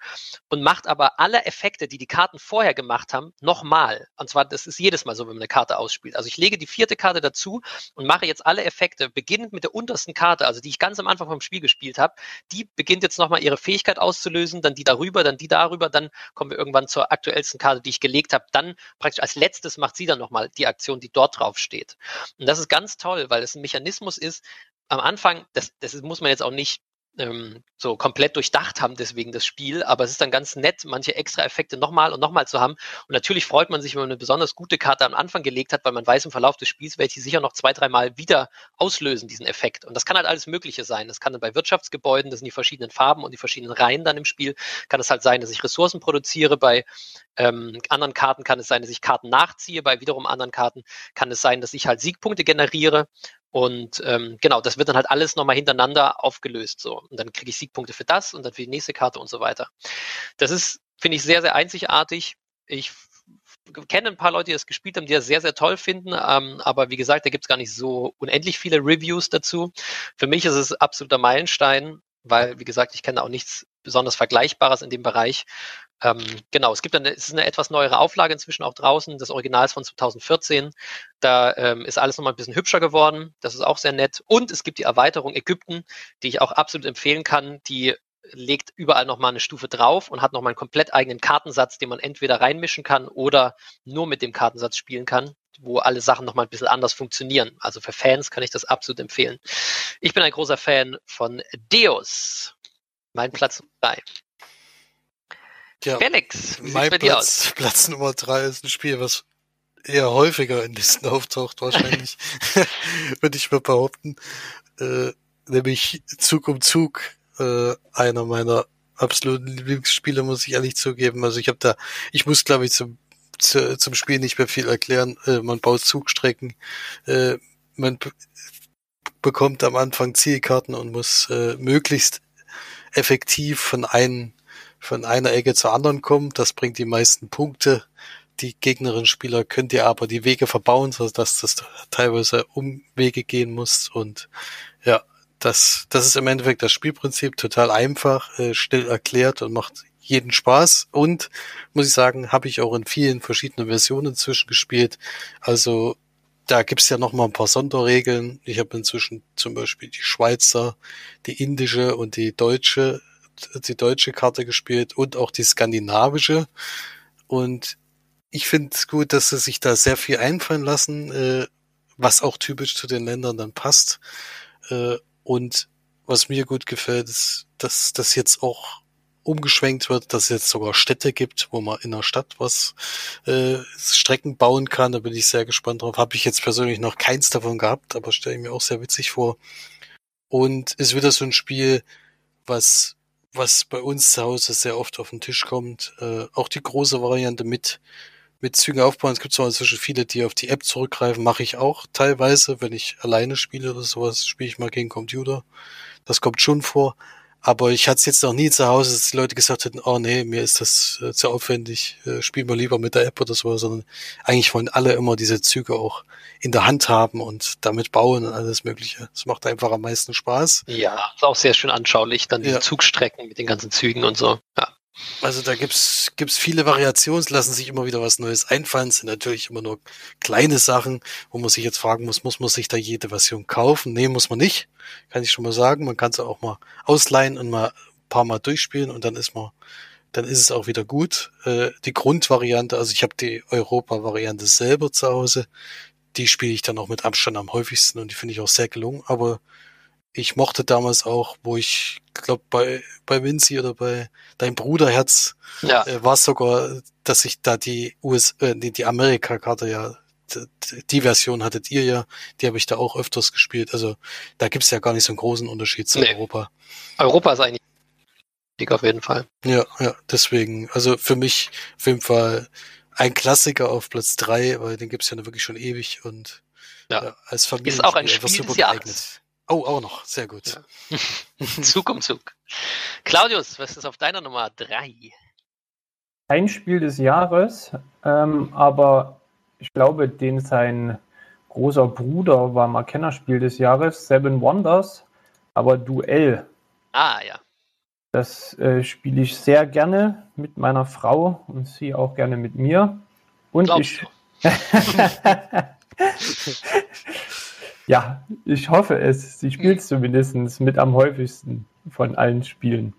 und macht aber alle Effekte, die die Karten vorher gemacht haben, nochmal. Und zwar, das ist jedes Mal so, wenn man eine Karte ausspielt. Also ich lege die vierte Karte dazu und mache jetzt alle Effekte, beginnend mit der untersten Karte, also die ich ganz am Anfang vom Spiel gespielt habe. Die beginnt jetzt nochmal ihre Fähigkeit auszulösen, dann die darüber, dann die darüber, dann kommen wir irgendwann zur aktuellsten Karte, die ich gelegt habe. Dann praktisch als letztes macht sie dann nochmal die Aktion, die dort drauf steht. Und das ist ganz toll, weil es ein Mechanismus ist, am Anfang, das, das muss man jetzt auch nicht ähm, so komplett durchdacht haben, deswegen das Spiel. Aber es ist dann ganz nett, manche extra Effekte nochmal und nochmal zu haben. Und natürlich freut man sich, wenn man eine besonders gute Karte am Anfang gelegt hat, weil man weiß, im Verlauf des Spiels werde ich sicher noch zwei, dreimal wieder auslösen, diesen Effekt. Und das kann halt alles Mögliche sein. Das kann dann bei Wirtschaftsgebäuden, das sind die verschiedenen Farben und die verschiedenen Reihen dann im Spiel, kann es halt sein, dass ich Ressourcen produziere. Bei ähm, anderen Karten kann es sein, dass ich Karten nachziehe. Bei wiederum anderen Karten kann es sein, dass ich halt Siegpunkte generiere. Und ähm, genau, das wird dann halt alles nochmal hintereinander aufgelöst. So. Und dann kriege ich Siegpunkte für das und dann für die nächste Karte und so weiter. Das ist, finde ich, sehr, sehr einzigartig. Ich kenne ein paar Leute, die das gespielt haben, die das sehr, sehr toll finden. Ähm, aber wie gesagt, da gibt es gar nicht so unendlich viele Reviews dazu. Für mich ist es absoluter Meilenstein, weil, wie gesagt, ich kenne auch nichts besonders Vergleichbares in dem Bereich. Ähm, genau, es gibt eine, es ist eine etwas neuere Auflage inzwischen auch draußen. Das Original ist von 2014. Da ähm, ist alles nochmal ein bisschen hübscher geworden. Das ist auch sehr nett. Und es gibt die Erweiterung Ägypten, die ich auch absolut empfehlen kann. Die legt überall nochmal eine Stufe drauf und hat nochmal einen komplett eigenen Kartensatz, den man entweder reinmischen kann oder nur mit dem Kartensatz spielen kann, wo alle Sachen nochmal ein bisschen anders funktionieren. Also für Fans kann ich das absolut empfehlen. Ich bin ein großer Fan von Deus. Mein Platz 3. Ja, Felix, wie mein sieht's bei dir Platz, aus? Platz Nummer drei ist ein Spiel, was eher häufiger in Listen auftaucht, wahrscheinlich, würde ich mal behaupten. Äh, nämlich Zug um Zug, äh, einer meiner absoluten Lieblingsspiele, muss ich ehrlich zugeben. Also ich habe da, ich muss glaube ich zum zu, zum Spiel nicht mehr viel erklären. Äh, man baut Zugstrecken, äh, man be bekommt am Anfang Zielkarten und muss äh, möglichst effektiv von einem von einer Ecke zur anderen kommen. Das bringt die meisten Punkte. Die gegnerischen Spieler könnt ihr aber die Wege verbauen, sodass das teilweise Umwege gehen muss. Und ja, das, das ist im Endeffekt das Spielprinzip total einfach, äh, still erklärt und macht jeden Spaß. Und muss ich sagen, habe ich auch in vielen verschiedenen Versionen inzwischen gespielt. Also da gibt's ja noch mal ein paar Sonderregeln. Ich habe inzwischen zum Beispiel die Schweizer, die indische und die deutsche die deutsche Karte gespielt und auch die skandinavische. Und ich finde es gut, dass sie sich da sehr viel einfallen lassen, äh, was auch typisch zu den Ländern dann passt. Äh, und was mir gut gefällt, ist, dass das jetzt auch umgeschwenkt wird, dass es jetzt sogar Städte gibt, wo man in der Stadt was äh, Strecken bauen kann. Da bin ich sehr gespannt drauf. Habe ich jetzt persönlich noch keins davon gehabt, aber stelle ich mir auch sehr witzig vor. Und ist wieder so ein Spiel, was was bei uns zu Hause sehr oft auf den Tisch kommt. Äh, auch die große Variante mit, mit Zügen aufbauen. Es gibt zwar inzwischen viele, die auf die App zurückgreifen, mache ich auch teilweise, wenn ich alleine spiele oder sowas, spiele ich mal gegen Computer. Das kommt schon vor. Aber ich hatte es jetzt noch nie zu Hause, dass die Leute gesagt hätten, oh nee, mir ist das äh, zu aufwendig, äh, spielen wir lieber mit der App oder so, sondern eigentlich wollen alle immer diese Züge auch in der Hand haben und damit bauen und alles Mögliche. Das macht einfach am meisten Spaß. Ja, ist auch sehr schön anschaulich, dann diese Ja. Zugstrecken mit den ganzen Zügen und so. Ja. Also da gibt's gibt's viele Variationen, lassen sich immer wieder was Neues einfallen. Sind natürlich immer nur kleine Sachen, wo man sich jetzt fragen muss, muss man sich da jede Version kaufen? Nee, muss man nicht. Kann ich schon mal sagen. Man kann es auch mal ausleihen und mal ein paar Mal durchspielen und dann ist man, dann ist es auch wieder gut. Äh, die Grundvariante, also ich habe die Europa-Variante selber zu Hause. Die spiele ich dann auch mit Abstand am häufigsten und die finde ich auch sehr gelungen. Aber ich mochte damals auch, wo ich glaube bei bei Vinci oder bei dein Bruderherz Ja, äh, war es sogar, dass ich da die US äh, die, die Amerika-Karte ja die Version hattet ihr ja, die habe ich da auch öfters gespielt. Also da gibt's ja gar nicht so einen großen Unterschied zu Nee. Europa. Europa ist eigentlich auf jeden Fall. Ja, ja, deswegen, also für mich auf jeden Fall ein Klassiker auf Platz drei, weil den gibt's ja wirklich schon ewig und Ja. als Familie Ist auch ein Spiel des Jahres. Oh, auch noch, sehr gut. Ja. Zug um Zug. Claudius, was ist auf deiner Nummer drei? Kein Spiel des Jahres, ähm, aber ich glaube, den sein großer Bruder war mal Kennerspiel des Jahres, Seven Wonders, aber Duell. Ah, ja. Das äh, spiele ich sehr gerne mit meiner Frau und sie auch gerne mit mir. Und Glaubst ich. ja, ich hoffe es. Sie spielt es zumindest mit am häufigsten von allen Spielen.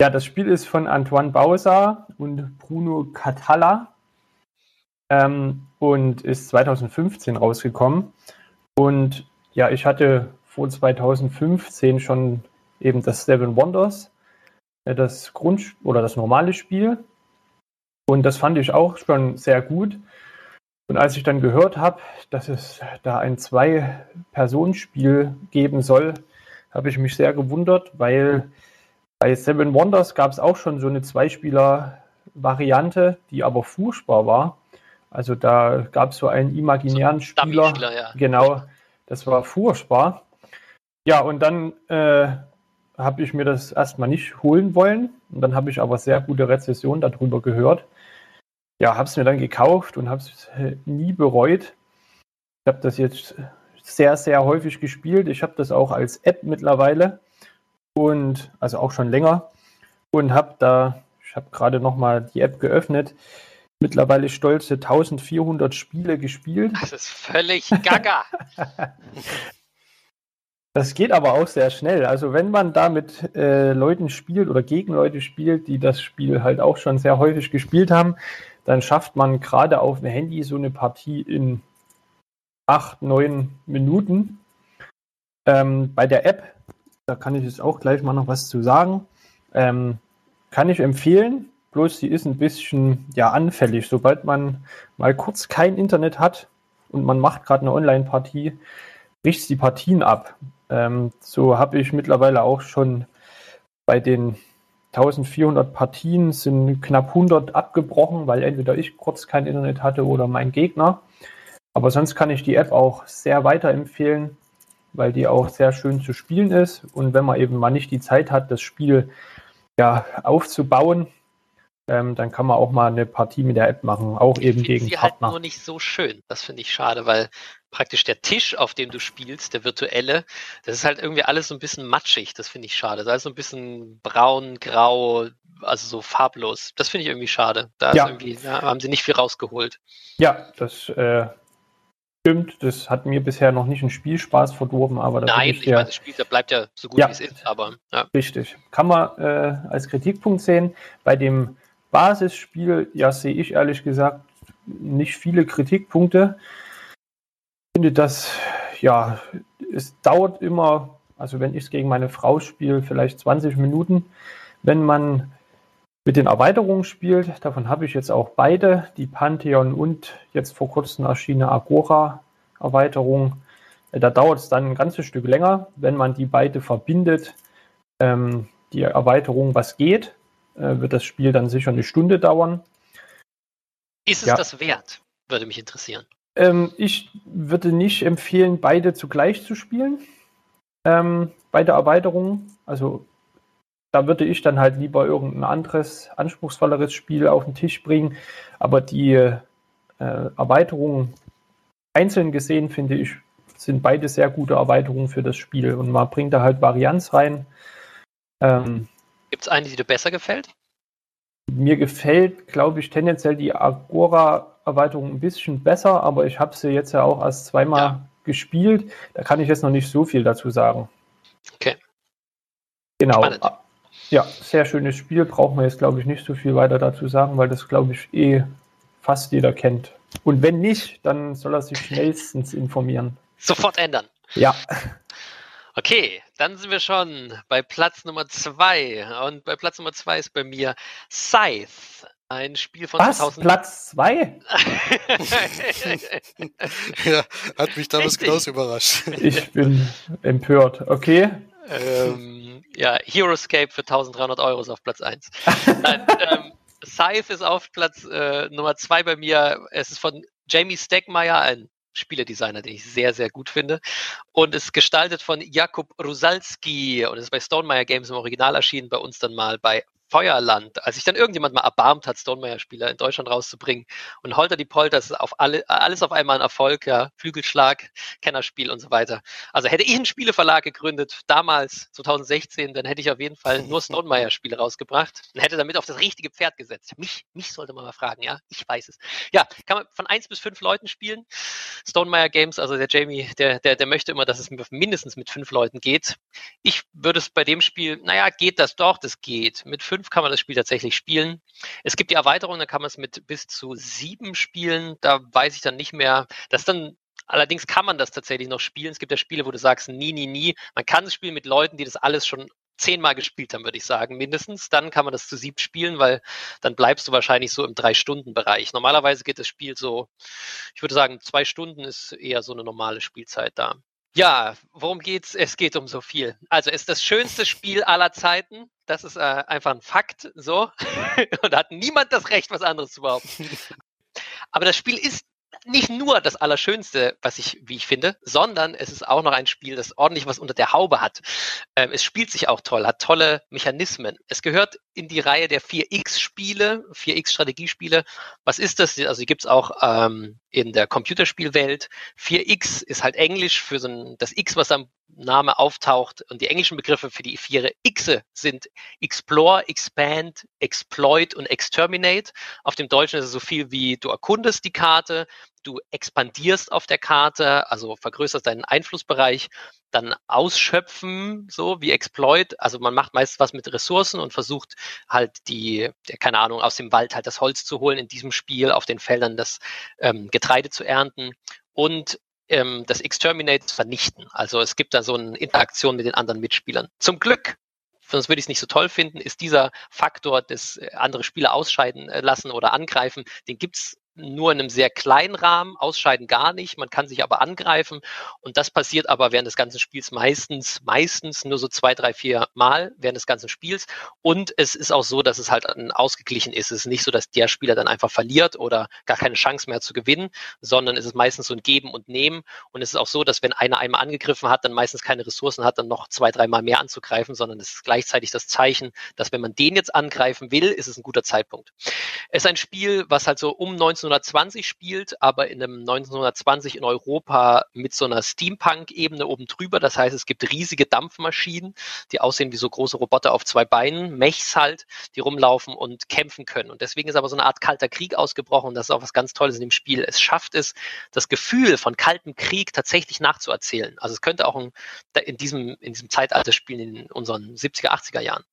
Ja, das Spiel ist von Antoine Bausa und Bruno Catalla ähm, und ist 2015 rausgekommen. Und ja, ich hatte vor 2015 schon eben das Seven Wonders, äh, das Grund- oder das normale Spiel. Und das fand ich auch schon sehr gut. Und als ich dann gehört habe, dass es da ein Zwei-Personen-Spiel geben soll, habe ich mich sehr gewundert, weil bei Seven Wonders gab es auch schon so eine Zweispieler-Variante, die aber furchtbar war. Also da gab es so einen imaginären So Spieler. Dummy-Spieler, ja. Genau, das war furchtbar. Ja, und dann äh, habe ich mir das erstmal nicht holen wollen. Und dann habe ich aber sehr gute Rezessionen darüber gehört. Ja, habe es mir dann gekauft und habe es äh, nie bereut. Ich habe das jetzt sehr, sehr häufig gespielt. Ich habe das auch als App mittlerweile und also auch schon länger und habe da, ich habe gerade noch mal die App geöffnet, mittlerweile stolze 1400 Spiele gespielt. Das ist völlig gaga. Das geht aber auch sehr schnell. Also wenn man da mit äh, Leuten spielt oder gegen Leute spielt, die das Spiel halt auch schon sehr häufig gespielt haben, dann schafft man gerade auf dem Handy so eine Partie in acht, neun Minuten. Ähm, bei der App, da kann ich jetzt auch gleich mal noch was zu sagen, ähm, kann ich empfehlen. Bloß sie ist ein bisschen ja anfällig. Sobald man mal kurz kein Internet hat und man macht gerade eine Online-Partie, bricht die Partien ab. Ähm, so habe ich mittlerweile auch schon bei den 1400 Partien sind knapp 100 abgebrochen, weil entweder ich kurz kein Internet hatte oder mein Gegner. Aber sonst kann ich die App auch sehr weiterempfehlen, weil die auch sehr schön zu spielen ist. Und wenn man eben mal nicht die Zeit hat, das Spiel ja, aufzubauen, ähm, dann kann man auch mal eine Partie mit der App machen, auch Ich eben gegen sie halt Partner. nur nicht so schön. Das finde ich schade, weil praktisch der Tisch, auf dem du spielst, der virtuelle, das ist halt irgendwie alles so ein bisschen matschig. Das finde ich schade. Das ist alles so ein bisschen braun, grau, also so farblos. Das finde ich irgendwie schade. Da Ja. irgendwie, ja, haben sie nicht viel rausgeholt. Ja, das äh, stimmt. Das hat mir bisher noch nicht einen Spielspaß verdorben, aber da bin Nein, ich ich meine, das Spiel das bleibt ja so gut Ja. wie es ist, aber ja. Richtig. Kann man äh, als Kritikpunkt sehen. Bei dem Basisspiel, ja, sehe ich ehrlich gesagt nicht viele Kritikpunkte. Ich finde, dass, ja, es dauert immer, also wenn ich es gegen meine Frau spiele, vielleicht 20 Minuten. Wenn man mit den Erweiterungen spielt, davon habe ich jetzt auch beide, die Pantheon und jetzt vor kurzem erschienene Agora-Erweiterung. Äh, Da dauert es dann ein ganzes Stück länger, wenn man die beide verbindet ähm, die Erweiterung Was geht, äh, wird das Spiel dann sicher eine Stunde dauern. Ist es Ja. das wert? Würde mich interessieren. Ähm, ich würde nicht empfehlen, beide zugleich zu spielen. Ähm, beide Erweiterungen. Also da würde ich dann halt lieber irgendein anderes, anspruchsvolleres Spiel auf den Tisch bringen. Aber die äh, Erweiterungen einzeln gesehen, finde ich, sind beide sehr gute Erweiterungen für das Spiel. Und man bringt da halt Varianz rein. Ähm, Gibt es eine, die dir besser gefällt? Mir gefällt, glaube ich, tendenziell die Agora-Erweiterung ein bisschen besser, aber ich habe sie jetzt ja auch erst zweimal Ja. gespielt. Da kann ich jetzt noch nicht so viel dazu sagen. Okay. Genau. Spannend. Ja, sehr schönes Spiel. Braucht man jetzt, glaube ich, nicht so viel weiter dazu sagen, weil das, glaube ich, eh fast jeder kennt. Und wenn nicht, dann soll er sich schnellstens informieren. Sofort ändern. Ja, Okay, dann sind wir schon bei Platz Nummer zwei. Und bei Platz Nummer zwei ist bei mir Scythe. Ein Spiel von was? 2000. Platz zwei? Ja, hat mich damals Richtig. genauso überrascht. Ich bin empört. Okay. ähm, ja, Heroescape für 1300 Euro ist auf Platz 1. Nein, ähm, Scythe ist auf Platz äh, Nummer 2 bei mir. Es ist von Jamie Stegmaier, ein Spieledesigner, den ich sehr, sehr gut finde. Und ist gestaltet von Jakub Rusalski und ist bei Stonemeyer Games im Original erschienen, bei uns dann mal bei Feuerland, als sich dann irgendjemand mal erbarmt hat, Stonemeyer-Spieler in Deutschland rauszubringen und Holter die Polter, ist auf alle, alles auf einmal ein Erfolg, ja, Flügelschlag, Kennerspiel und so weiter. Also hätte ich einen Spieleverlag gegründet, damals, 2016, dann hätte ich auf jeden Fall nur Stonemeyer-Spiele rausgebracht und hätte damit auf das richtige Pferd gesetzt. Mich, mich sollte man mal fragen, ja, ich weiß es. Ja, kann man von eins bis fünf Leuten spielen. Stonemeyer Games, also der Jamie, der, der, der möchte immer, dass es mindestens mit fünf Leuten geht. Ich würde es bei dem Spiel, naja, geht das doch, das geht. Mit fünf kann man das Spiel tatsächlich spielen. Es gibt die Erweiterung, da kann man es mit bis zu sieben spielen. Da weiß ich dann nicht mehr. Das dann Allerdings kann man das tatsächlich noch spielen. Es gibt ja Spiele, wo du sagst, nie, nie, nie. Man kann es spielen mit Leuten, die das alles schon zehnmal gespielt haben, würde ich sagen, mindestens. Dann kann man das zu sieb spielen, weil dann bleibst du wahrscheinlich so im Drei-Stunden-Bereich. Normalerweise geht das Spiel so, ich würde sagen, zwei Stunden ist eher so eine normale Spielzeit da. Ja, worum geht's? Es geht um so viel. Also ist das schönste Spiel aller Zeiten. Das ist äh, einfach ein Fakt, so. Und da hat niemand das Recht, was anderes zu behaupten. Aber das Spiel ist nicht nur das Allerschönste, was ich, wie ich finde, sondern es ist auch noch ein Spiel, das ordentlich was unter der Haube hat. Ähm, es spielt sich auch toll, hat tolle Mechanismen. Es gehört in die Reihe der 4X-Spiele, 4X-Strategiespiele. Was ist das? Also die gibt's auch ähm, in der Computerspielwelt. 4X ist halt Englisch für so ein, das X, was am Name auftaucht. Und die englischen Begriffe für die vier Xe sind Explore, Expand, Exploit und Exterminate. Auf dem Deutschen ist es so viel wie du erkundest die Karte, du expandierst auf der Karte, also vergrößerst deinen Einflussbereich, dann ausschöpfen, so wie Exploit. Also man macht meist was mit Ressourcen und versucht halt die, keine Ahnung, aus dem Wald halt das Holz zu holen, in diesem Spiel auf den Feldern das ähm, Getreide zu ernten. Und ähm, das Exterminate vernichten. Also es gibt da so eine Interaktion mit den anderen Mitspielern. Zum Glück sonst würde ich es nicht so toll finden, ist dieser Faktor des äh, andere Spieler ausscheiden äh, lassen oder angreifen, den gibt's nur in einem sehr kleinen Rahmen, ausscheiden gar nicht, man kann sich aber angreifen und das passiert aber während des ganzen Spiels meistens, meistens nur so zwei, drei, vier Mal während des ganzen Spiels und es ist auch so, dass es halt ausgeglichen ist. Es ist nicht so, dass der Spieler dann einfach verliert oder gar keine Chance mehr zu gewinnen, sondern es ist meistens so ein Geben und Nehmen und es ist auch so, dass wenn einer einmal angegriffen hat, dann meistens keine Ressourcen hat, dann noch zwei, dreimal mehr anzugreifen, sondern es ist gleichzeitig das Zeichen, dass wenn man den jetzt angreifen will, ist es ein guter Zeitpunkt. Es ist ein Spiel, was halt so um 19 1920 spielt, aber in einem 1920 in Europa mit so einer Steampunk-Ebene oben drüber. Das heißt, es gibt riesige Dampfmaschinen, die aussehen wie so große Roboter auf zwei Beinen, Mechs halt, die rumlaufen und kämpfen können. Und deswegen ist aber so eine Art kalter Krieg ausgebrochen. Und das ist auch was ganz Tolles in dem Spiel. Es schafft es, das Gefühl von kaltem Krieg tatsächlich nachzuerzählen. Also es könnte auch ein, in diesem, in diesem Zeitalter spielen, in unseren 70er, 80er Jahren.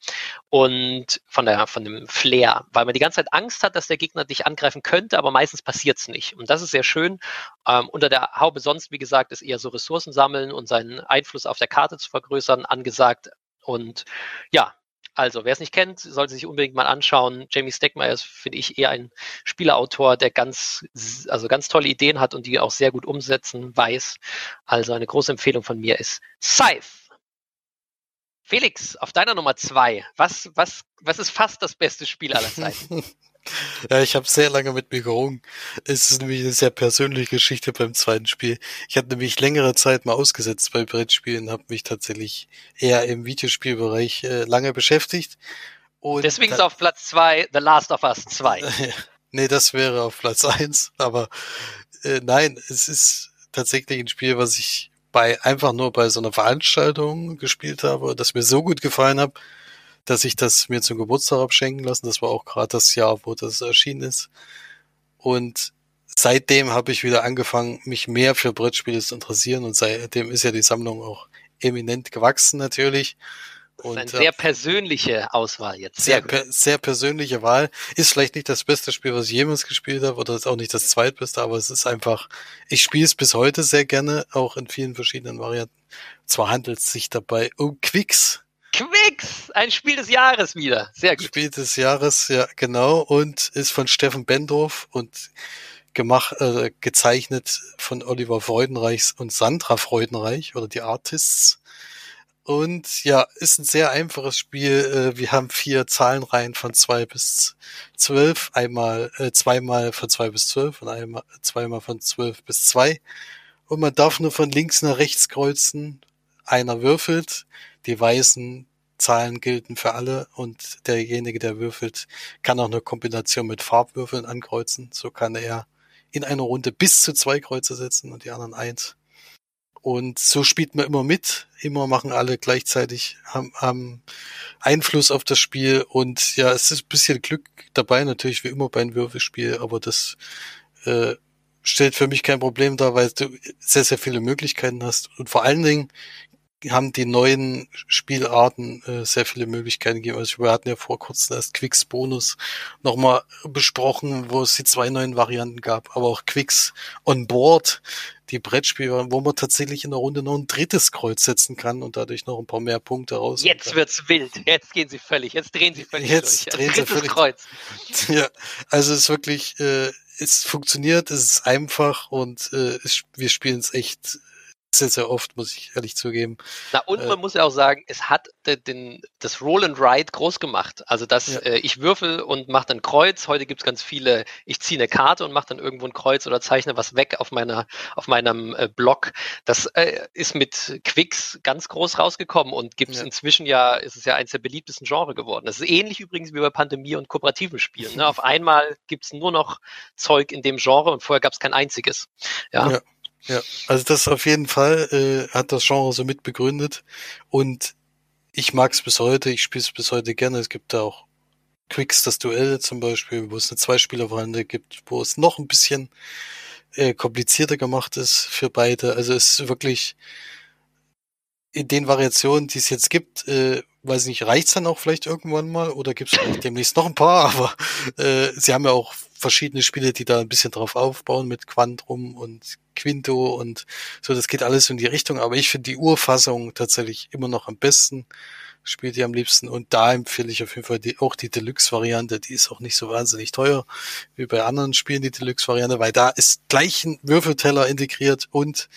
Und von der, von dem Flair, weil man die ganze Zeit Angst hat, dass der Gegner dich angreifen könnte, aber meistens passiert es nicht. Und das ist sehr schön. Ähm, unter der Haube sonst, wie gesagt, ist eher so Ressourcen sammeln und seinen Einfluss auf der Karte zu vergrößern angesagt. Und ja, also, wer es nicht kennt, sollte sich unbedingt mal anschauen. Jamie Steckmeier ist, finde ich, eher ein Spielerautor, der ganz, also ganz tolle Ideen hat und die auch sehr gut umsetzen weiß. Also eine große Empfehlung von mir ist Scythe. Felix, auf deiner Nummer zwei, was, was, was ist fast das beste Spiel aller Zeiten? Ja, ich habe sehr lange mit mir gerungen. Es ist nämlich eine sehr persönliche Geschichte beim zweiten Spiel. Ich habe nämlich längere Zeit mal ausgesetzt bei Brettspielen, habe mich tatsächlich eher im Videospielbereich äh, lange beschäftigt. Und Deswegen ist auf Platz zwei The Last of Us 2. nee, das wäre auf Platz eins. Aber äh, nein, es ist tatsächlich ein Spiel, was ich bei einfach nur bei so einer Veranstaltung gespielt habe, das mir so gut gefallen hat, dass ich das mir zum Geburtstag habe schenken lassen. Das war auch gerade das Jahr, wo das erschienen ist. Und seitdem habe ich wieder angefangen, mich mehr für Brettspiele zu interessieren und seitdem ist ja die Sammlung auch eminent gewachsen natürlich. Und, eine sehr persönliche Auswahl jetzt. Sehr, sehr, sehr persönliche Wahl. Ist vielleicht nicht das beste Spiel, was ich jemals gespielt habe, oder ist auch nicht das zweitbeste, aber es ist einfach, ich spiele es bis heute sehr gerne, auch in vielen verschiedenen Varianten. Zwar handelt es sich dabei um Quicks, Quicks, ein Spiel des Jahres wieder. Sehr gut. Spiel des Jahres, ja, genau. Und ist von Steffen Bendorf und gemacht, äh, gezeichnet von Oliver Freudenreichs und Sandra Freudenreich oder die Artists. Und ja, ist ein sehr einfaches Spiel. Äh, wir haben vier Zahlenreihen von zwei bis zwölf. Einmal, äh, zweimal von zwei bis zwölf und einmal, zweimal von zwölf bis zwei. Und man darf nur von links nach rechts kreuzen. Einer würfelt, die Weißen Zahlen gelten für alle und derjenige, der würfelt, kann auch eine Kombination mit Farbwürfeln ankreuzen. So kann er in einer Runde bis zu zwei Kreuze setzen und die anderen eins. Und so spielt man immer mit, immer machen alle gleichzeitig, haben, haben Einfluss auf das Spiel und ja, es ist ein bisschen Glück dabei, natürlich wie immer bei einem Würfelspiel, aber das äh, stellt für mich kein Problem dar, weil du sehr, sehr viele Möglichkeiten hast und vor allen Dingen haben die neuen Spielarten äh, sehr viele Möglichkeiten gegeben. Also wir hatten ja vor kurzem erst Quicks Bonus nochmal besprochen, wo es die zwei neuen Varianten gab, aber auch Quicks on Board, die Brettspiele, wo man tatsächlich in der Runde noch ein drittes Kreuz setzen kann und dadurch noch ein paar mehr Punkte raus. Jetzt wird's wild. Jetzt gehen sie völlig. Jetzt drehen sie völlig Jetzt durch. Drehen sie völlig. Kreuz. Ja, also es ist wirklich, äh, es funktioniert, es ist einfach und äh, es, wir spielen es echt sehr, sehr oft, muss ich ehrlich zugeben. Na, und man äh, muss ja auch sagen, es hat den, das Roll and Ride groß gemacht. Also, dass ja. äh, ich würfel und mache dann Kreuz. Heute gibt's ganz viele, ich ziehe eine Karte und mache dann irgendwo ein Kreuz oder zeichne was weg auf, meiner, auf meinem äh, Block. Das äh, ist mit Quicks ganz groß rausgekommen und gibt's ja. inzwischen ja, ist es ja eins der beliebtesten Genre geworden. Das ist ähnlich übrigens wie bei Pandemie und kooperativen Spielen. Ne? Auf einmal gibt's nur noch Zeug in dem Genre und vorher gab's kein einziges. ja. ja. Ja, also das auf jeden Fall äh, hat das Genre so mit begründet und ich mag es bis heute, ich spiele es bis heute gerne. Es gibt da auch Quicks, das Duell zum Beispiel, wo es eine Zweispieler-Variante gibt, wo es noch ein bisschen äh, komplizierter gemacht ist für beide. Also es ist wirklich in den Variationen, die es jetzt gibt, äh, weiß nicht, reicht's dann auch vielleicht irgendwann mal oder gibt es demnächst noch ein paar, aber äh, sie haben ja auch verschiedene Spiele, die da ein bisschen drauf aufbauen mit Quantrum und Quinto und so, das geht alles in die Richtung, aber ich finde die Urfassung tatsächlich immer noch am besten, spielt die am liebsten und da empfehle ich auf jeden Fall die, auch die Deluxe-Variante, die ist auch nicht so wahnsinnig teuer wie bei anderen Spielen, die Deluxe-Variante, weil da ist gleich ein Würfelteller integriert und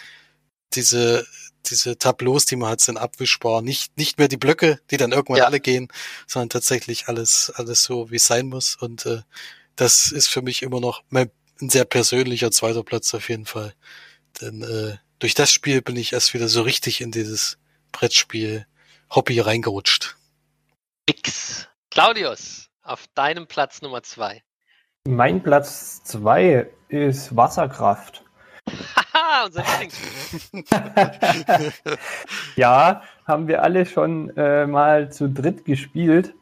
diese diese Tableaus, die man hat, sind abwischbar. Nicht, nicht mehr die Blöcke, die dann irgendwann ja. alle gehen, sondern tatsächlich alles, alles so, wie es sein muss. Und äh, das ist für mich immer noch mein ein sehr persönlicher zweiter Platz auf jeden Fall. Denn äh, durch das Spiel bin ich erst wieder so richtig in dieses Brettspiel-Hobby reingerutscht. X. Claudius, auf deinem Platz Nummer zwei. Mein Platz zwei ist Wasserkraft. Haha, unser Ja, haben wir alle schon äh, mal zu dritt gespielt,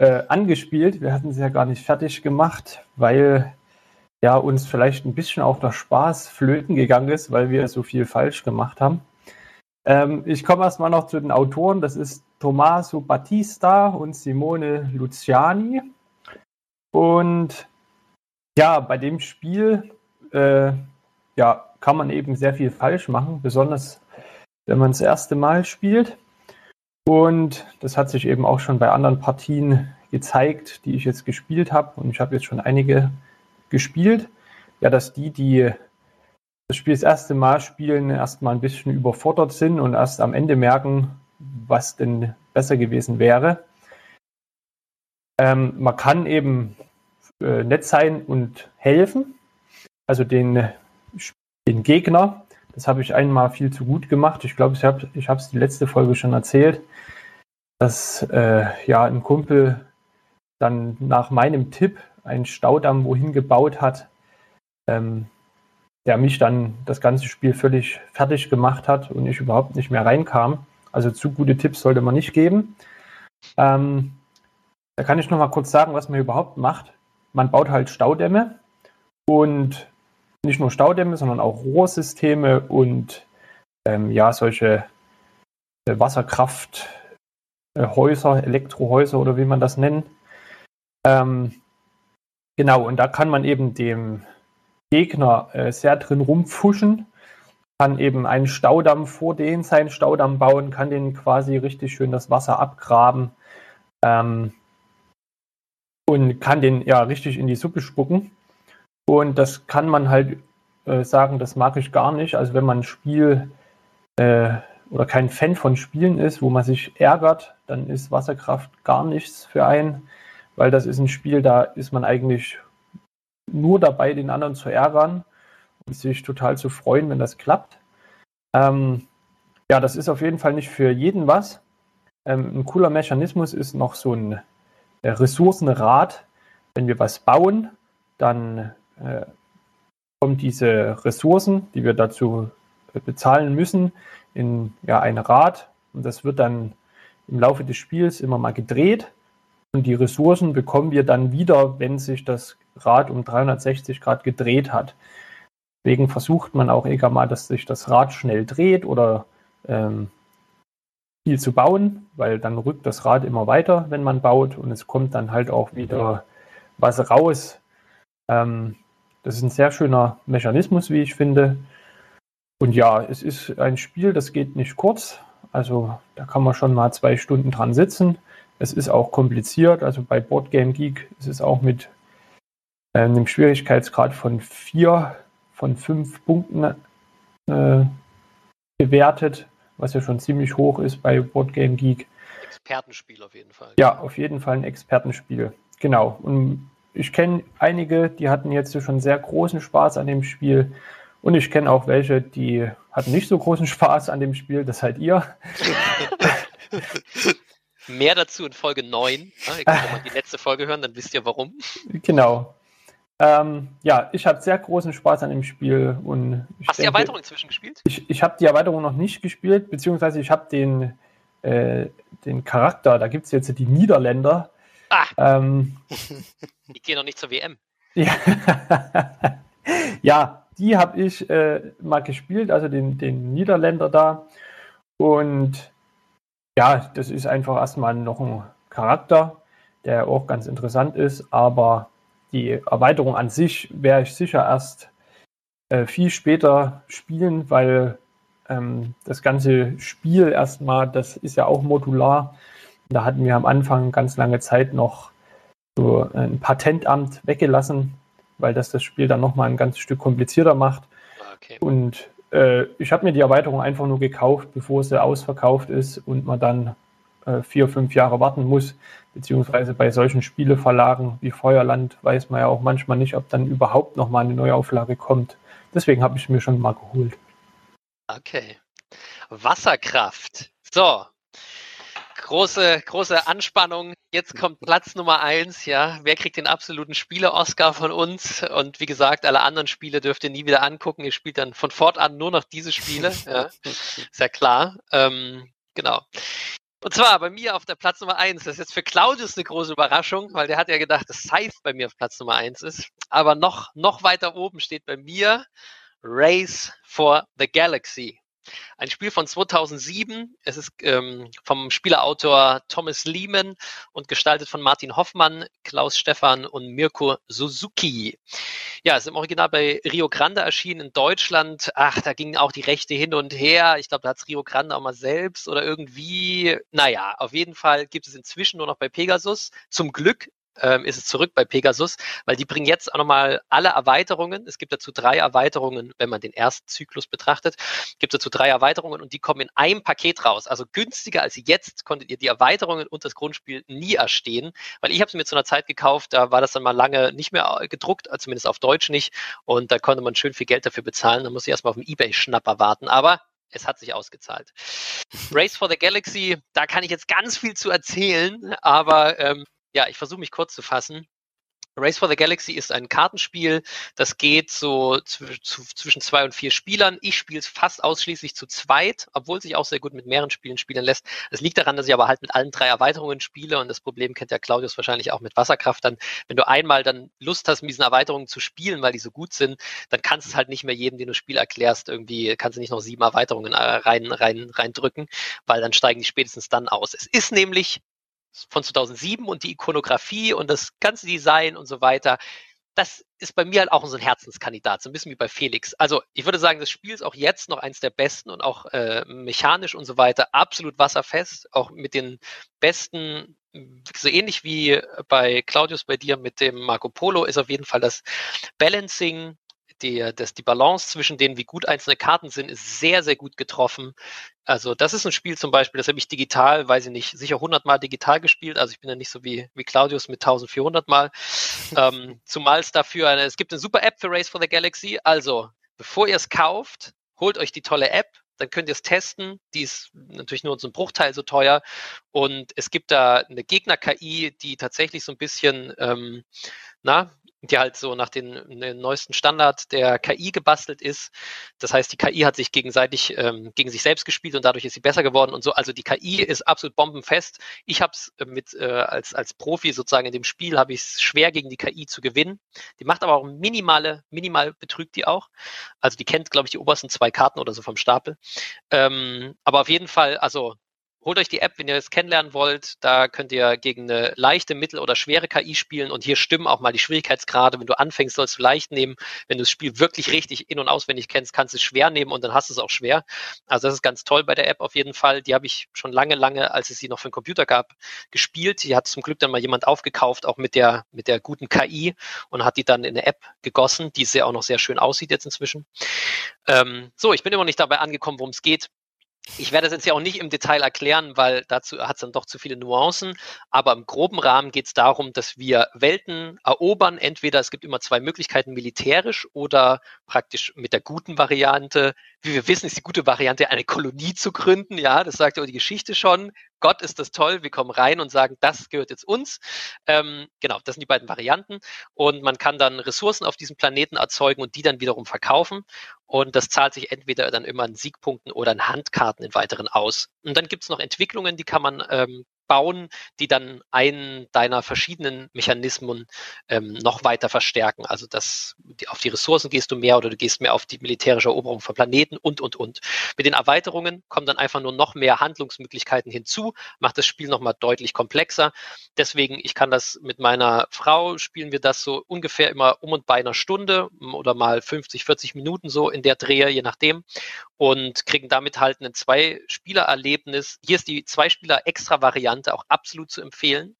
äh, angespielt. Wir hatten es ja gar nicht fertig gemacht, weil ja, uns vielleicht ein bisschen auch der Spaß flöten gegangen ist, weil wir so viel falsch gemacht haben. Ähm, ich komme erstmal noch zu den Autoren. Das ist Tommaso Battista und Simone Luciani. Und ja, bei dem Spiel äh, ja, kann man eben sehr viel falsch machen, besonders wenn man das erste Mal spielt. Und das hat sich eben auch schon bei anderen Partien gezeigt, die ich jetzt gespielt habe. Und ich habe jetzt schon einige gespielt. Ja, dass die, die das Spiel das erste Mal spielen, erstmal ein bisschen überfordert sind und erst am Ende merken, was denn besser gewesen wäre. Ähm, man kann eben äh, nett sein und helfen. Also den, den Gegner, das habe ich einmal viel zu gut gemacht. Ich glaube, ich habe ich es die letzte Folge schon erzählt, dass äh, ja ein Kumpel dann nach meinem Tipp einen Staudamm wohin gebaut hat, ähm, der mich dann das ganze Spiel völlig fertig gemacht hat und ich überhaupt nicht mehr reinkam. Also zu gute Tipps sollte man nicht geben. Ähm, da kann ich noch mal kurz sagen, was man überhaupt macht. Man baut halt Staudämme und nicht nur Staudämme, sondern auch Rohrsysteme und ähm, ja, solche äh, Wasserkrafthäuser, Elektrohäuser oder wie man das nennt. Ähm, Genau, und da kann man eben dem Gegner äh, sehr drin rumfuschen, kann eben einen Staudamm vor den seinen Staudamm bauen, kann den quasi richtig schön das Wasser abgraben ähm, und kann den ja richtig in die Suppe spucken. Und das kann man halt äh, sagen, das mag ich gar nicht. Also wenn man ein Spiel äh, oder kein Fan von Spielen ist, wo man sich ärgert, dann ist Wasserkraft gar nichts für einen weil das ist ein Spiel, da ist man eigentlich nur dabei, den anderen zu ärgern und sich total zu freuen, wenn das klappt. Ähm, ja, das ist auf jeden Fall nicht für jeden was. Ähm, ein cooler Mechanismus ist noch so ein äh, Ressourcenrad. Wenn wir was bauen, dann äh, kommen diese Ressourcen, die wir dazu äh, bezahlen müssen, in ja, ein Rad. Und das wird dann im Laufe des Spiels immer mal gedreht. Und die Ressourcen bekommen wir dann wieder, wenn sich das Rad um 360 Grad gedreht hat. Deswegen versucht man auch egal mal, dass sich das Rad schnell dreht oder ähm, viel zu bauen, weil dann rückt das Rad immer weiter, wenn man baut und es kommt dann halt auch wieder was raus. Ähm, das ist ein sehr schöner Mechanismus, wie ich finde. Und ja, es ist ein Spiel, das geht nicht kurz. Also da kann man schon mal zwei Stunden dran sitzen. Es ist auch kompliziert. Also bei Boardgame Geek ist es auch mit äh, einem Schwierigkeitsgrad von vier von fünf Punkten äh, bewertet, was ja schon ziemlich hoch ist bei Boardgame Geek. Expertenspiel auf jeden Fall. Ja, auf jeden Fall ein Expertenspiel. Genau. Und ich kenne einige, die hatten jetzt schon sehr großen Spaß an dem Spiel. Und ich kenne auch welche, die hatten nicht so großen Spaß an dem Spiel. Das seid ihr. Mehr dazu in Folge 9. Ja, ihr könnt mal die letzte Folge hören, dann wisst ihr warum. Genau. Ähm, ja, ich habe sehr großen Spaß an dem Spiel. Und Hast du die Erweiterung inzwischen gespielt? Ich, ich habe die Erweiterung noch nicht gespielt, beziehungsweise ich habe den, äh, den Charakter, da gibt es jetzt die Niederländer. Ah, ähm, die gehen noch nicht zur WM. Ja, ja die habe ich äh, mal gespielt, also den, den Niederländer da. Und ja, das ist einfach erstmal noch ein Charakter, der auch ganz interessant ist, aber die Erweiterung an sich werde ich sicher erst äh, viel später spielen, weil ähm, das ganze Spiel erstmal, das ist ja auch modular. Da hatten wir am Anfang ganz lange Zeit noch so ein Patentamt weggelassen, weil das das Spiel dann nochmal ein ganz Stück komplizierter macht. Ah, okay. Und äh, ich habe mir die Erweiterung einfach nur gekauft, bevor sie ausverkauft ist und man dann äh, vier, fünf Jahre warten muss, beziehungsweise bei solchen Spieleverlagen wie Feuerland weiß man ja auch manchmal nicht, ob dann überhaupt nochmal eine Neuauflage kommt. Deswegen habe ich mir schon mal geholt. Okay. Wasserkraft. So. Große, große Anspannung. Jetzt kommt Platz Nummer eins, ja. Wer kriegt den absoluten Spiele-Oscar von uns? Und wie gesagt, alle anderen Spiele dürft ihr nie wieder angucken. Ihr spielt dann von fortan nur noch diese Spiele. Ja. Ist ja klar. Ähm, genau. Und zwar bei mir auf der Platz Nummer 1. Das ist jetzt für Claudius eine große Überraschung, weil der hat ja gedacht, dass Scythe bei mir auf Platz Nummer 1 ist. Aber noch, noch weiter oben steht bei mir Race for the Galaxy. Ein Spiel von 2007. Es ist ähm, vom Spielerautor Thomas Lehman und gestaltet von Martin Hoffmann, Klaus Stefan und Mirko Suzuki. Ja, es ist im Original bei Rio Grande erschienen in Deutschland. Ach, da gingen auch die Rechte hin und her. Ich glaube, da hat es Rio Grande auch mal selbst oder irgendwie. Naja, auf jeden Fall gibt es inzwischen nur noch bei Pegasus. Zum Glück ähm, ist es zurück bei Pegasus, weil die bringen jetzt auch nochmal alle Erweiterungen. Es gibt dazu drei Erweiterungen, wenn man den ersten Zyklus betrachtet, gibt dazu drei Erweiterungen und die kommen in einem Paket raus. Also günstiger als jetzt konntet ihr die Erweiterungen und das Grundspiel nie erstehen, weil ich habe es mir zu einer Zeit gekauft, da war das dann mal lange nicht mehr gedruckt, zumindest auf Deutsch nicht und da konnte man schön viel Geld dafür bezahlen. Da muss ich erstmal auf den Ebay-Schnapper warten, aber es hat sich ausgezahlt. Race for the Galaxy, da kann ich jetzt ganz viel zu erzählen, aber ähm, ja, ich versuche mich kurz zu fassen. Race for the Galaxy ist ein Kartenspiel, das geht so zwischen zwei und vier Spielern. Ich spiele es fast ausschließlich zu zweit, obwohl sich auch sehr gut mit mehreren Spielen spielen lässt. Es liegt daran, dass ich aber halt mit allen drei Erweiterungen spiele und das Problem kennt ja Claudius wahrscheinlich auch mit Wasserkraft. Dann, wenn du einmal dann Lust hast, mit diesen Erweiterungen zu spielen, weil die so gut sind, dann kannst du es halt nicht mehr jedem, den du Spiel erklärst, irgendwie kannst du nicht noch sieben Erweiterungen äh, rein, rein, rein drücken, weil dann steigen die spätestens dann aus. Es ist nämlich von 2007 und die Ikonografie und das ganze Design und so weiter, das ist bei mir halt auch so ein Herzenskandidat, so ein bisschen wie bei Felix. Also ich würde sagen, das Spiel ist auch jetzt noch eins der besten und auch äh, mechanisch und so weiter absolut wasserfest, auch mit den besten, so ähnlich wie bei Claudius bei dir mit dem Marco Polo ist auf jeden Fall das Balancing die, das, die Balance zwischen denen, wie gut einzelne Karten sind, ist sehr, sehr gut getroffen. Also das ist ein Spiel zum Beispiel, das habe ich digital, weiß ich nicht, sicher 100 Mal digital gespielt. Also ich bin ja nicht so wie, wie Claudius mit 1400 Mal. ähm, zumal es dafür, eine, es gibt eine super App für Race for the Galaxy. Also bevor ihr es kauft, holt euch die tolle App, dann könnt ihr es testen. Die ist natürlich nur so ein Bruchteil so teuer. Und es gibt da eine Gegner-KI, die tatsächlich so ein bisschen, ähm, na, die halt so nach den, den, neuesten Standard der KI gebastelt ist. Das heißt, die KI hat sich gegenseitig ähm, gegen sich selbst gespielt und dadurch ist sie besser geworden und so. Also die KI ist absolut bombenfest. Ich habe es mit äh, als als Profi sozusagen in dem Spiel habe ich es schwer gegen die KI zu gewinnen. Die macht aber auch minimale minimal betrügt die auch. Also die kennt glaube ich die obersten zwei Karten oder so vom Stapel. Ähm, aber auf jeden Fall also holt euch die App, wenn ihr es kennenlernen wollt. Da könnt ihr gegen eine leichte, mittel- oder schwere KI spielen und hier stimmen auch mal die Schwierigkeitsgrade. Wenn du anfängst, sollst du leicht nehmen. Wenn du das Spiel wirklich richtig in- und auswendig kennst, kannst du es schwer nehmen und dann hast du es auch schwer. Also das ist ganz toll bei der App auf jeden Fall. Die habe ich schon lange, lange, als es sie noch für den Computer gab, gespielt. Die hat zum Glück dann mal jemand aufgekauft, auch mit der, mit der guten KI und hat die dann in eine App gegossen, die sehr auch noch sehr schön aussieht jetzt inzwischen. Ähm, so, ich bin immer nicht dabei angekommen, worum es geht. Ich werde das jetzt ja auch nicht im Detail erklären, weil dazu hat es dann doch zu viele Nuancen. Aber im groben Rahmen geht es darum, dass wir Welten erobern. Entweder es gibt immer zwei Möglichkeiten, militärisch oder praktisch mit der guten Variante. Wie wir wissen, ist die gute Variante, eine Kolonie zu gründen. Ja, das sagt ja die Geschichte schon. Gott ist das toll, wir kommen rein und sagen, das gehört jetzt uns. Ähm, genau, das sind die beiden Varianten. Und man kann dann Ressourcen auf diesem Planeten erzeugen und die dann wiederum verkaufen. Und das zahlt sich entweder dann immer in Siegpunkten oder in Handkarten in weiteren aus. Und dann gibt es noch Entwicklungen, die kann man ähm, bauen, die dann einen deiner verschiedenen Mechanismen ähm, noch weiter verstärken. Also dass die, auf die Ressourcen gehst du mehr oder du gehst mehr auf die militärische Eroberung von Planeten und, und, und. Mit den Erweiterungen kommen dann einfach nur noch mehr Handlungsmöglichkeiten hinzu, macht das Spiel nochmal deutlich komplexer. Deswegen, ich kann das mit meiner Frau, spielen wir das so ungefähr immer um und bei einer Stunde oder mal 50, 40 Minuten so in der Drehe, je nachdem und kriegen damit halt ein Zwei-Spieler-Erlebnis. Hier ist die Zwei-Spieler-Extra-Variante auch absolut zu empfehlen.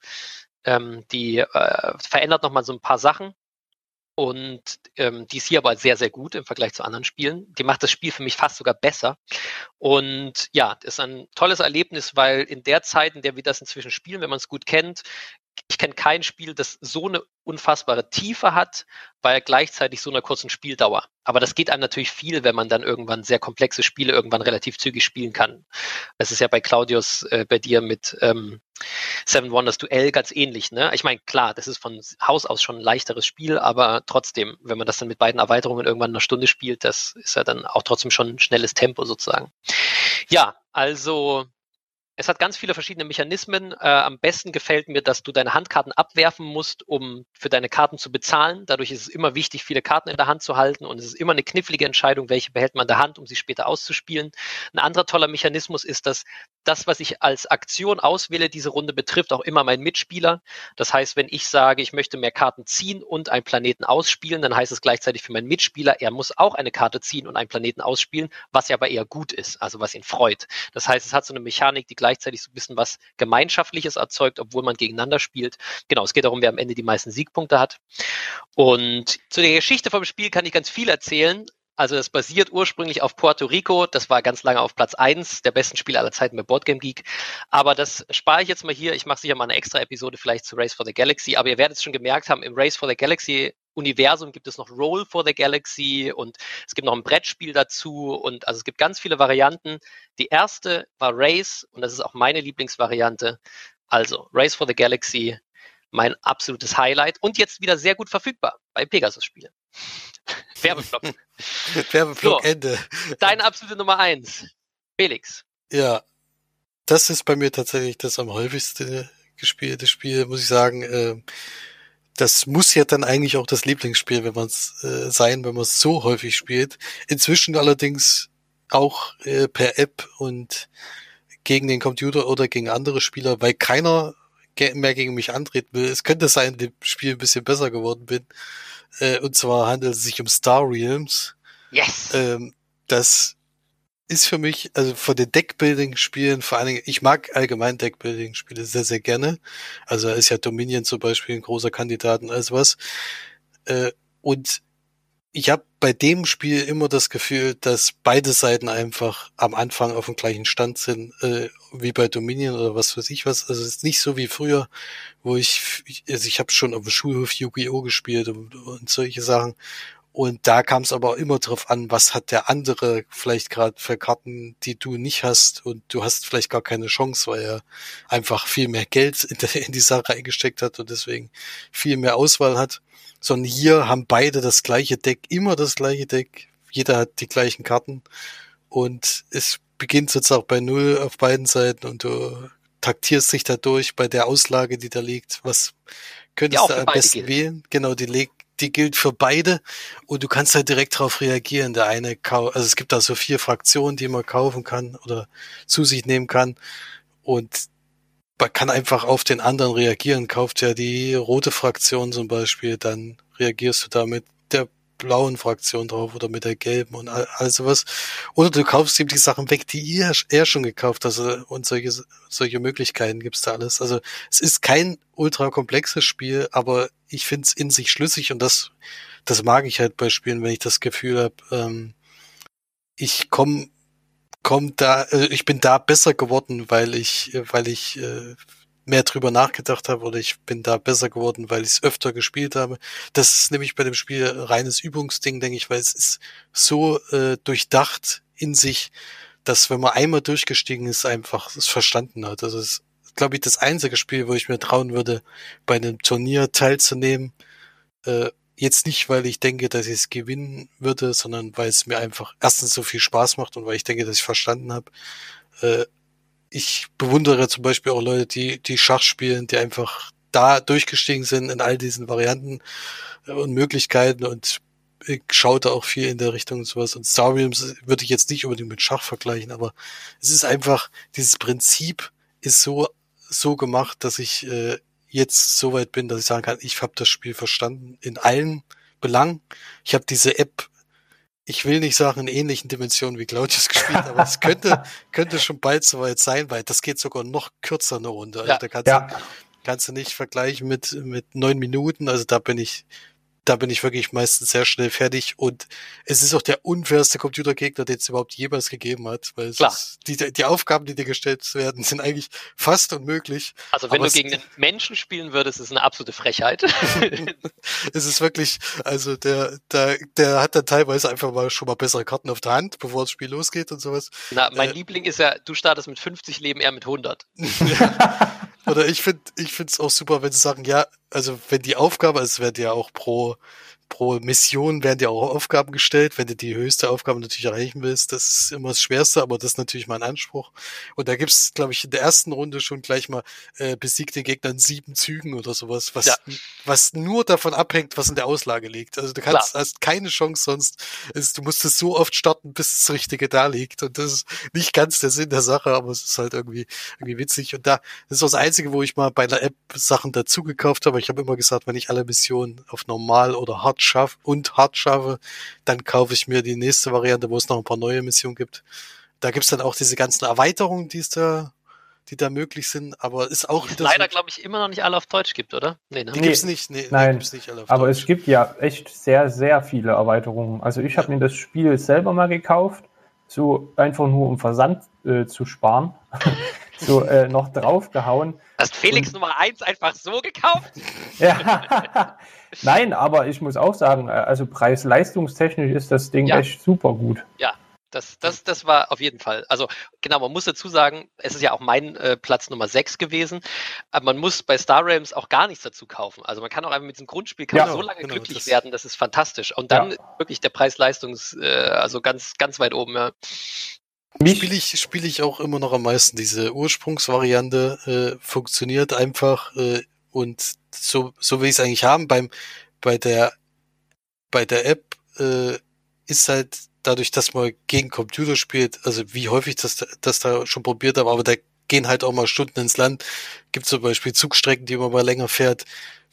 Ähm, die äh, verändert nochmal so ein paar Sachen. Und ähm, die ist hier aber sehr, sehr gut im Vergleich zu anderen Spielen. Die macht das Spiel für mich fast sogar besser. Und ja, ist ein tolles Erlebnis, weil in der Zeit, in der wir das inzwischen spielen, wenn man es gut kennt, ich kenne kein Spiel, das so eine unfassbare Tiefe hat, bei gleichzeitig so einer kurzen Spieldauer. Aber das geht einem natürlich viel, wenn man dann irgendwann sehr komplexe Spiele irgendwann relativ zügig spielen kann. Das ist ja bei Claudius, äh, bei dir mit ähm, Seven Wonders Duell ganz ähnlich. Ne? Ich meine, klar, das ist von Haus aus schon ein leichteres Spiel, aber trotzdem, wenn man das dann mit beiden Erweiterungen irgendwann in einer Stunde spielt, das ist ja dann auch trotzdem schon ein schnelles Tempo sozusagen. Ja, also es hat ganz viele verschiedene Mechanismen. Äh, am besten gefällt mir, dass du deine Handkarten abwerfen musst, um für deine Karten zu bezahlen. Dadurch ist es immer wichtig, viele Karten in der Hand zu halten und es ist immer eine knifflige Entscheidung, welche behält man in der Hand, um sie später auszuspielen. Ein anderer toller Mechanismus ist, dass das, was ich als Aktion auswähle, diese Runde betrifft auch immer meinen Mitspieler. Das heißt, wenn ich sage, ich möchte mehr Karten ziehen und einen Planeten ausspielen, dann heißt es gleichzeitig für meinen Mitspieler, er muss auch eine Karte ziehen und einen Planeten ausspielen, was ja aber eher gut ist, also was ihn freut. Das heißt, es hat so eine Mechanik, die gleichzeitig so ein bisschen was Gemeinschaftliches erzeugt, obwohl man gegeneinander spielt. Genau, es geht darum, wer am Ende die meisten Siegpunkte hat. Und zu der Geschichte vom Spiel kann ich ganz viel erzählen. Also das basiert ursprünglich auf Puerto Rico. Das war ganz lange auf Platz eins der besten Spiele aller Zeiten bei Boardgame Geek. Aber das spare ich jetzt mal hier. Ich mache sicher mal eine extra Episode vielleicht zu Race for the Galaxy. Aber ihr werdet es schon gemerkt haben, im Race for the Galaxy Universum gibt es noch Roll for the Galaxy und es gibt noch ein Brettspiel dazu und also es gibt ganz viele Varianten. Die erste war Race und das ist auch meine Lieblingsvariante. Also Race for the Galaxy, mein absolutes Highlight und jetzt wieder sehr gut verfügbar bei Pegasus Spiele. Werbeblock. Werbeblock so, Ende. Deine absolute Nummer eins. Felix. Ja, das ist bei mir tatsächlich das am häufigsten gespielte Spiel, muss ich sagen. Ähm, das muss ja dann eigentlich auch das Lieblingsspiel, wenn man es äh, sein, wenn man es so häufig spielt. Inzwischen allerdings auch äh, per App und gegen den Computer oder gegen andere Spieler, weil keiner mehr gegen mich antreten will. Es könnte sein, dem Spiel ein bisschen besser geworden bin. Äh, und zwar handelt es sich um Star Realms. Yes. Ähm, das ist für mich, also von den Deckbuilding-Spielen, vor allen Dingen, ich mag allgemein Deckbuilding-Spiele sehr, sehr gerne. Also ist ja Dominion zum Beispiel ein großer Kandidat und alles was. Äh, und ich habe bei dem Spiel immer das Gefühl, dass beide Seiten einfach am Anfang auf dem gleichen Stand sind, äh, wie bei Dominion oder was weiß ich was. Also es ist nicht so wie früher, wo ich, also ich habe schon auf dem Schulhof Yu-Gi-Oh! gespielt und, und solche Sachen. Und da kam es aber auch immer drauf an, was hat der andere vielleicht gerade für Karten, die du nicht hast und du hast vielleicht gar keine Chance, weil er einfach viel mehr Geld in die Sache eingesteckt hat und deswegen viel mehr Auswahl hat. Sondern hier haben beide das gleiche Deck, immer das gleiche Deck. Jeder hat die gleichen Karten und es beginnt sozusagen bei Null auf beiden Seiten und du taktierst dich da durch bei der Auslage, die da liegt. Was könntest du am besten gilt. wählen? Genau, die, legt die gilt für beide und du kannst halt direkt darauf reagieren. Der eine, also es gibt da so vier Fraktionen, die man kaufen kann oder zu sich nehmen kann und man kann einfach auf den anderen reagieren. Kauft ja die rote Fraktion zum Beispiel, dann reagierst du damit der blauen Fraktion drauf oder mit der gelben und all, all sowas. Oder du kaufst ihm die Sachen weg, die er, er schon gekauft hat also, und solche, solche Möglichkeiten gibt's da alles. Also es ist kein ultra komplexes Spiel, aber ich finde es in sich schlüssig und das, das mag ich halt bei Spielen, wenn ich das Gefühl habe, ähm, ich komme komm da, äh, ich bin da besser geworden, weil ich, weil ich äh, mehr drüber nachgedacht habe oder ich bin da besser geworden, weil ich es öfter gespielt habe. Das ist nämlich bei dem Spiel reines Übungsding, denke ich, weil es ist so äh, durchdacht in sich, dass wenn man einmal durchgestiegen ist, einfach es verstanden hat. Also es ist, glaube ich, das einzige Spiel, wo ich mir trauen würde, bei einem Turnier teilzunehmen. Äh, jetzt nicht, weil ich denke, dass ich es gewinnen würde, sondern weil es mir einfach erstens so viel Spaß macht und weil ich denke, dass ich verstanden habe. Äh, ich bewundere zum Beispiel auch Leute, die, die Schach spielen, die einfach da durchgestiegen sind in all diesen Varianten äh, und Möglichkeiten und ich schaue da auch viel in der Richtung und sowas. Und Star Realms würde ich jetzt nicht unbedingt mit Schach vergleichen, aber es ist einfach, dieses Prinzip ist so, so gemacht, dass ich äh, jetzt so weit bin, dass ich sagen kann, ich habe das Spiel verstanden in allen Belangen. Ich habe diese App ich will nicht sagen in ähnlichen Dimensionen wie Claudius gespielt, aber es könnte, könnte schon bald soweit sein, weil das geht sogar noch kürzer eine Runde. Also ja, da kannst, ja. du, kannst du nicht vergleichen mit, mit neun Minuten. Also da bin ich da bin ich wirklich meistens sehr schnell fertig und es ist auch der unfairste Computergegner, den es überhaupt jemals gegeben hat, weil ist, die, die Aufgaben, die dir gestellt werden, sind eigentlich fast unmöglich. Also wenn du gegen einen Menschen spielen würdest, ist es eine absolute Frechheit. es ist wirklich, also der, der, der hat dann teilweise einfach mal schon mal bessere Karten auf der Hand, bevor das Spiel losgeht und sowas. Na, mein äh, Liebling ist ja, du startest mit 50 Leben, er mit 100. Oder ich finde, ich finde auch super, wenn sie sagen, ja, also wenn die Aufgabe, es wird ja auch pro pro Mission werden dir auch Aufgaben gestellt. Wenn du die höchste Aufgabe natürlich erreichen willst, das ist immer das Schwerste, aber das ist natürlich mein Anspruch. Und da gibt's, glaube ich, in der ersten Runde schon gleich mal äh, besiegt den Gegner in sieben Zügen oder sowas, was, ja. was nur davon abhängt, was in der Auslage liegt. Also du kannst, Klar. hast keine Chance sonst. Ist, du musst es so oft starten, bis das Richtige da liegt. Und das ist nicht ganz der Sinn der Sache, aber es ist halt irgendwie, irgendwie witzig. Und da, das ist das Einzige, wo ich mal bei einer App Sachen dazu gekauft habe. Ich habe immer gesagt, wenn ich alle Missionen auf normal oder hart schaffe und hart schaffe, dann kaufe ich mir die nächste Variante, wo es noch ein paar neue Missionen gibt. Da gibt's dann auch diese ganzen Erweiterungen, die es da, die da möglich sind, aber ist auch. Leider, glaube ich, immer noch nicht alle auf Deutsch gibt, oder? Nee, ne? Die nee, gibt's nicht. Nee, Nein, gibt's nicht alle auf aber Deutsch. es gibt ja echt sehr, sehr viele Erweiterungen. Also ich habe mir das Spiel selber mal gekauft, so einfach nur um Versand äh, zu sparen. so äh, noch draufgehauen. Hast Felix und, Nummer 1 einfach so gekauft? ja. Nein, aber ich muss auch sagen, äh, also preis-leistungstechnisch ist das Ding ja. echt super gut. Ja, das, das, das war auf jeden Fall. Also genau, man muss dazu sagen, es ist ja auch mein äh, Platz Nummer 6 gewesen. Aber man muss bei Star Realms auch gar nichts dazu kaufen. Also man kann auch einfach mit diesem Grundspiel kann ja, so lange genau, glücklich das werden, das ist fantastisch. Und dann ja. wirklich der Preis-Leistungs, äh, also ganz, ganz weit oben, ja. Spiele ich, spiele ich auch immer noch am meisten. Diese Ursprungsvariante äh, funktioniert einfach äh, und so, so will ich es eigentlich haben. Beim, bei der, bei der App äh, ist halt dadurch, dass man gegen Computer spielt, also wie häufig das, das da schon probiert habe, aber da gehen halt auch mal Stunden ins Land. Gibt zum Beispiel Zugstrecken, die man mal länger fährt.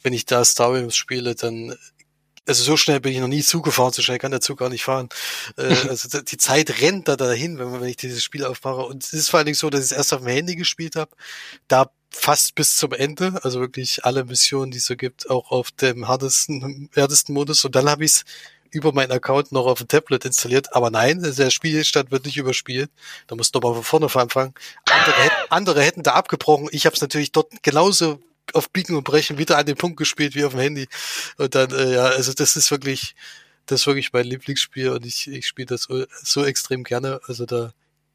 Wenn ich da Star Wars spiele, dann also so schnell bin ich noch nie zugefahren, so schnell kann der Zug gar nicht fahren. Äh, also die Zeit rennt da dahin, wenn, man, wenn ich dieses Spiel aufmache. Und es ist vor allen Dingen so, dass ich es erst auf dem Handy gespielt habe, da fast bis zum Ende, also wirklich alle Missionen, die es so gibt, auch auf dem härtesten, härtesten Modus. Und dann habe ich es über meinen Account noch auf dem Tablet installiert. Aber nein, der Spielstand wird nicht überspielt. Da musst du nochmal von vorne anfangen. Andere, andere hätten da abgebrochen. Ich habe es natürlich dort genauso auf Biegen und Brechen wieder an den Punkt gespielt wie auf dem Handy. Und dann, äh, ja, also das ist wirklich, das ist wirklich mein Lieblingsspiel und ich, ich spiele das so, so extrem gerne. Also da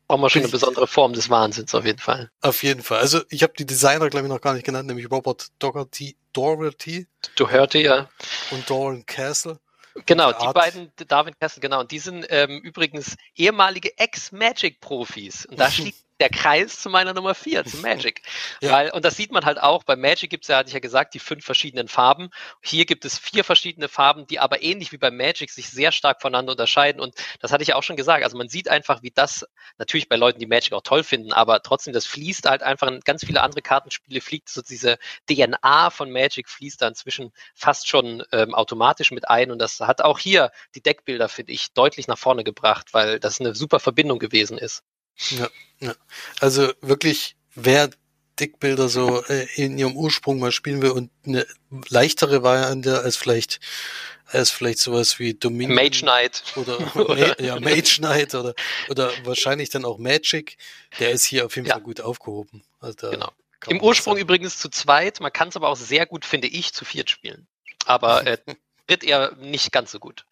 brauchen wir schon eine besondere Form des Wahnsinns auf jeden Fall. Auf jeden Fall. Also ich habe die Designer, glaube ich, noch gar nicht genannt, nämlich Robert Doherty, Doherty. Doherty, ja. Und Doran Castle. Genau, die Art. beiden, Darwin Castle, genau. Und die sind ähm, übrigens ehemalige Ex-Magic-Profis. Und da schließt der Kreis zu meiner Nummer 4, zu Magic. Ja. Weil, und das sieht man halt auch, bei Magic gibt es ja, hatte ich ja gesagt, die fünf verschiedenen Farben. Hier gibt es vier verschiedene Farben, die aber ähnlich wie bei Magic sich sehr stark voneinander unterscheiden. Und das hatte ich auch schon gesagt. Also man sieht einfach, wie das, natürlich bei Leuten, die Magic auch toll finden, aber trotzdem, das fließt halt einfach in ganz viele andere Kartenspiele, fliegt so diese DNA von Magic fließt da inzwischen fast schon ähm, automatisch mit ein. Und das hat auch hier die Deckbilder, finde ich, deutlich nach vorne gebracht, weil das eine super Verbindung gewesen ist. Ja, ja. Also wirklich, wer Dickbilder so äh, in ihrem Ursprung mal spielen will und eine leichtere Variante als vielleicht als vielleicht sowas wie Dominion Mage Knight oder, oder ja Mage Knight oder oder wahrscheinlich dann auch Magic, der ist hier auf jeden ja. Fall gut aufgehoben. Also genau. Im Ursprung übrigens zu zweit, man kann es aber auch sehr gut, finde ich, zu viert spielen. Aber äh, wird eher nicht ganz so gut.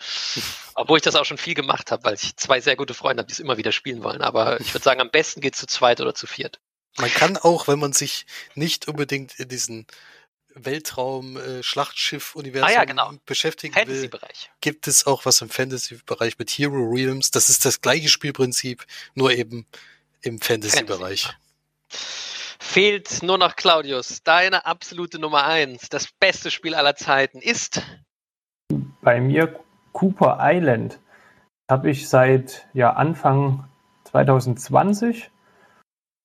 Obwohl ich das auch schon viel gemacht habe, weil ich zwei sehr gute Freunde habe, die es immer wieder spielen wollen. Aber ich würde sagen, am besten geht es zu zweit oder zu viert. Man kann auch, wenn man sich nicht unbedingt in diesen Weltraum-Schlachtschiff-Universum äh, ah, ja, genau. beschäftigen will, gibt es auch was im Fantasy-Bereich mit Hero Realms. Das ist das gleiche Spielprinzip, nur eben im Fantasy-Bereich. Fantasy. Fehlt nur noch Claudius. Deine absolute Nummer eins, das beste Spiel aller Zeiten ist bei mir Cooper Island habe ich seit ja, Anfang 2020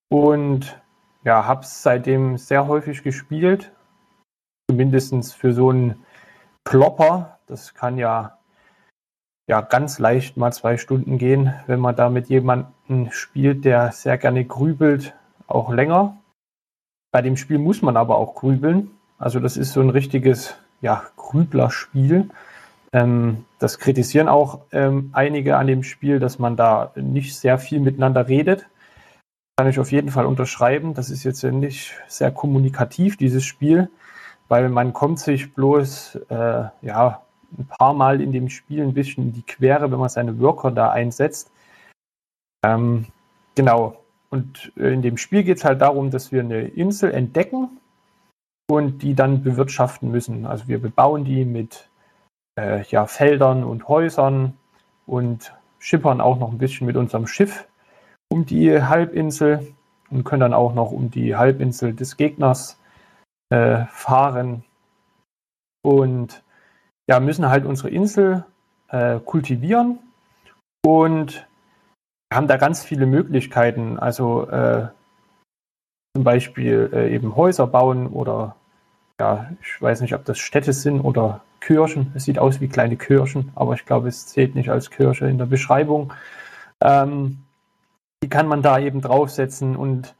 und ja, habe es seitdem sehr häufig gespielt. Zumindest für so einen Plopper. Das kann ja, ja ganz leicht mal zwei Stunden gehen, wenn man da mit jemandem spielt, der sehr gerne grübelt, auch länger. Bei dem Spiel muss man aber auch grübeln. Also das ist so ein richtiges ja, Grüblerspiel. Ähm, das kritisieren auch ähm, einige an dem Spiel, dass man da nicht sehr viel miteinander redet. Kann ich auf jeden Fall unterschreiben. Das ist jetzt nicht sehr kommunikativ, dieses Spiel, weil man kommt sich bloß äh, ja, ein paar Mal in dem Spiel ein bisschen in die Quere, wenn man seine Worker da einsetzt. Ähm, genau. Und äh, in dem Spiel geht es halt darum, dass wir eine Insel entdecken und die dann bewirtschaften müssen. Also wir bebauen die mit äh, ja, Feldern und Häusern und schippern auch noch ein bisschen mit unserem Schiff um die Halbinsel und können dann auch noch um die Halbinsel des Gegners äh, fahren und ja, müssen halt unsere Insel äh, kultivieren und haben da ganz viele Möglichkeiten. Also äh, zum Beispiel äh, eben Häuser bauen oder ja, ich weiß nicht, ob das Städte sind oder Kirchen. Es sieht aus wie kleine Kirchen, aber ich glaube, es zählt nicht als Kirche in der Beschreibung. Ähm, die kann man da eben draufsetzen und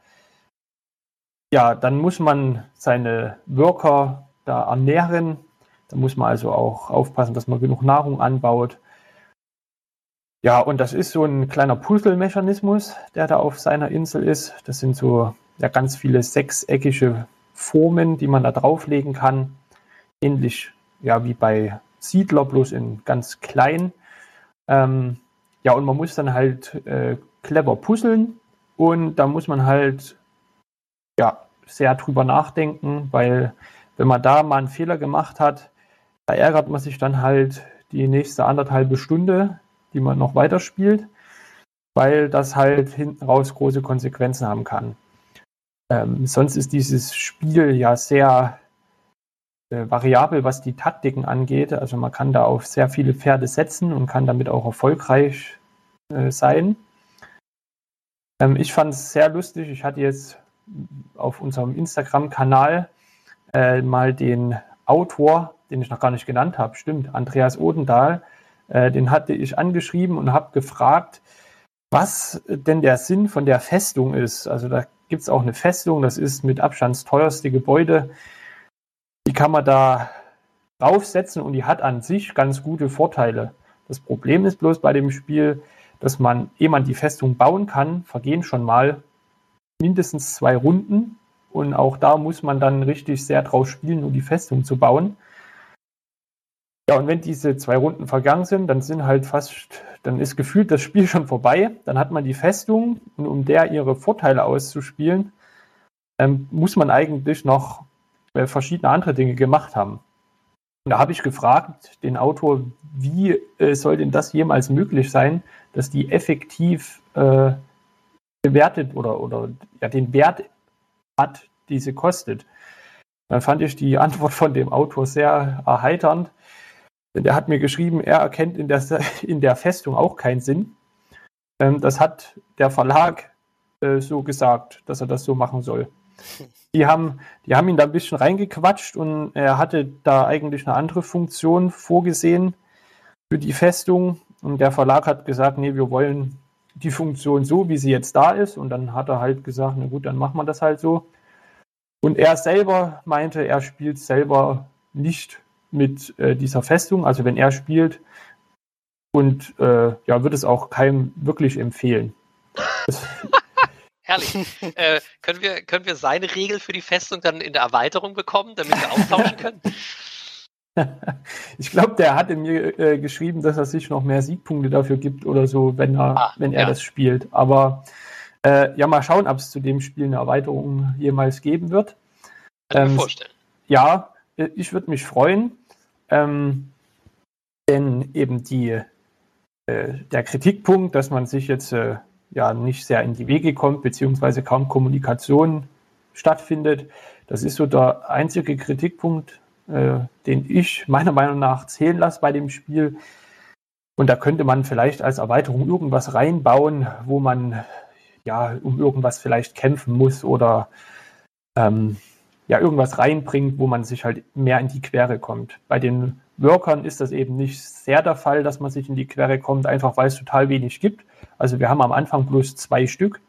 ja, dann muss man seine Worker da ernähren. Da muss man also auch aufpassen, dass man genug Nahrung anbaut. Ja, und das ist so ein kleiner Puzzle-Mechanismus, der da auf seiner Insel ist. Das sind so ja, ganz viele sechseckige Formen, die man da drauflegen kann. Ähnlich ja, wie bei Siedler, bloß in ganz klein. Ähm, ja, und man muss dann halt äh, clever puzzeln und da muss man halt ja, sehr drüber nachdenken, weil wenn man da mal einen Fehler gemacht hat, da ärgert man sich dann halt die nächste anderthalbe Stunde, die man noch weiterspielt, weil das halt hinten raus große Konsequenzen haben kann. Ähm, sonst ist dieses Spiel ja sehr variabel, was die Taktiken angeht. Also man kann da auf sehr viele Pferde setzen und kann damit auch erfolgreich äh, sein. Ähm, ich fand es sehr lustig. Ich hatte jetzt auf unserem Instagram-Kanal äh, mal den Autor, den ich noch gar nicht genannt habe, stimmt, Andreas Odendahl, äh, den hatte ich angeschrieben und habe gefragt, was denn der Sinn von der Festung ist. Also da gibt es auch eine Festung, das ist mit Abstand das teuerste Gebäude die kann man da draufsetzen und die hat an sich ganz gute Vorteile. Das Problem ist bloß bei dem Spiel, dass man, ehe man die Festung bauen kann, vergehen schon mal mindestens zwei Runden. Und auch da muss man dann richtig sehr drauf spielen, um die Festung zu bauen. Ja, und wenn diese zwei Runden vergangen sind, dann sind halt fast, dann ist gefühlt das Spiel schon vorbei. Dann hat man die Festung und um der ihre Vorteile auszuspielen, ähm, muss man eigentlich noch verschiedene andere Dinge gemacht haben. Und da habe ich gefragt, den Autor, wie äh, soll denn das jemals möglich sein, dass die effektiv äh, bewertet oder, oder ja, den Wert hat, die sie kostet. Dann fand ich die Antwort von dem Autor sehr erheiternd. Denn der hat mir geschrieben, er erkennt in der, in der Festung auch keinen Sinn. Ähm, das hat der Verlag äh, so gesagt, dass er das so machen soll. Die haben, die haben ihn da ein bisschen reingequatscht und er hatte da eigentlich eine andere Funktion vorgesehen für die Festung. Und der Verlag hat gesagt, nee, wir wollen die Funktion so, wie sie jetzt da ist. Und dann hat er halt gesagt, na gut, dann machen wir das halt so. Und er selber meinte, er spielt selber nicht mit äh, dieser Festung. Also wenn er spielt und äh, ja, würde es auch keinem wirklich empfehlen. Herrlich. äh, können, wir, können wir seine Regel für die Festung dann in der Erweiterung bekommen, damit wir austauschen können? ich glaube, der hatte mir äh, geschrieben, dass er sich noch mehr Siegpunkte dafür gibt oder so, wenn er, ah, wenn er ja. das spielt. Aber äh, ja, mal schauen, ob es zu dem Spiel eine Erweiterung jemals geben wird. Kann ähm, mir vorstellen. Ja, äh, ich würde mich freuen. Ähm, denn eben die, äh, der Kritikpunkt, dass man sich jetzt äh, ja nicht sehr in die Wege kommt, beziehungsweise kaum Kommunikation stattfindet, das ist so der einzige Kritikpunkt, äh, den ich meiner Meinung nach zählen lasse bei dem Spiel. Und da könnte man vielleicht als Erweiterung irgendwas reinbauen, wo man ja um irgendwas vielleicht kämpfen muss oder ähm, ja irgendwas reinbringt, wo man sich halt mehr in die Quere kommt. Bei den Workern ist das eben nicht sehr der Fall, dass man sich in die Quere kommt, einfach weil es total wenig gibt. Also wir haben am Anfang bloß zwei Stück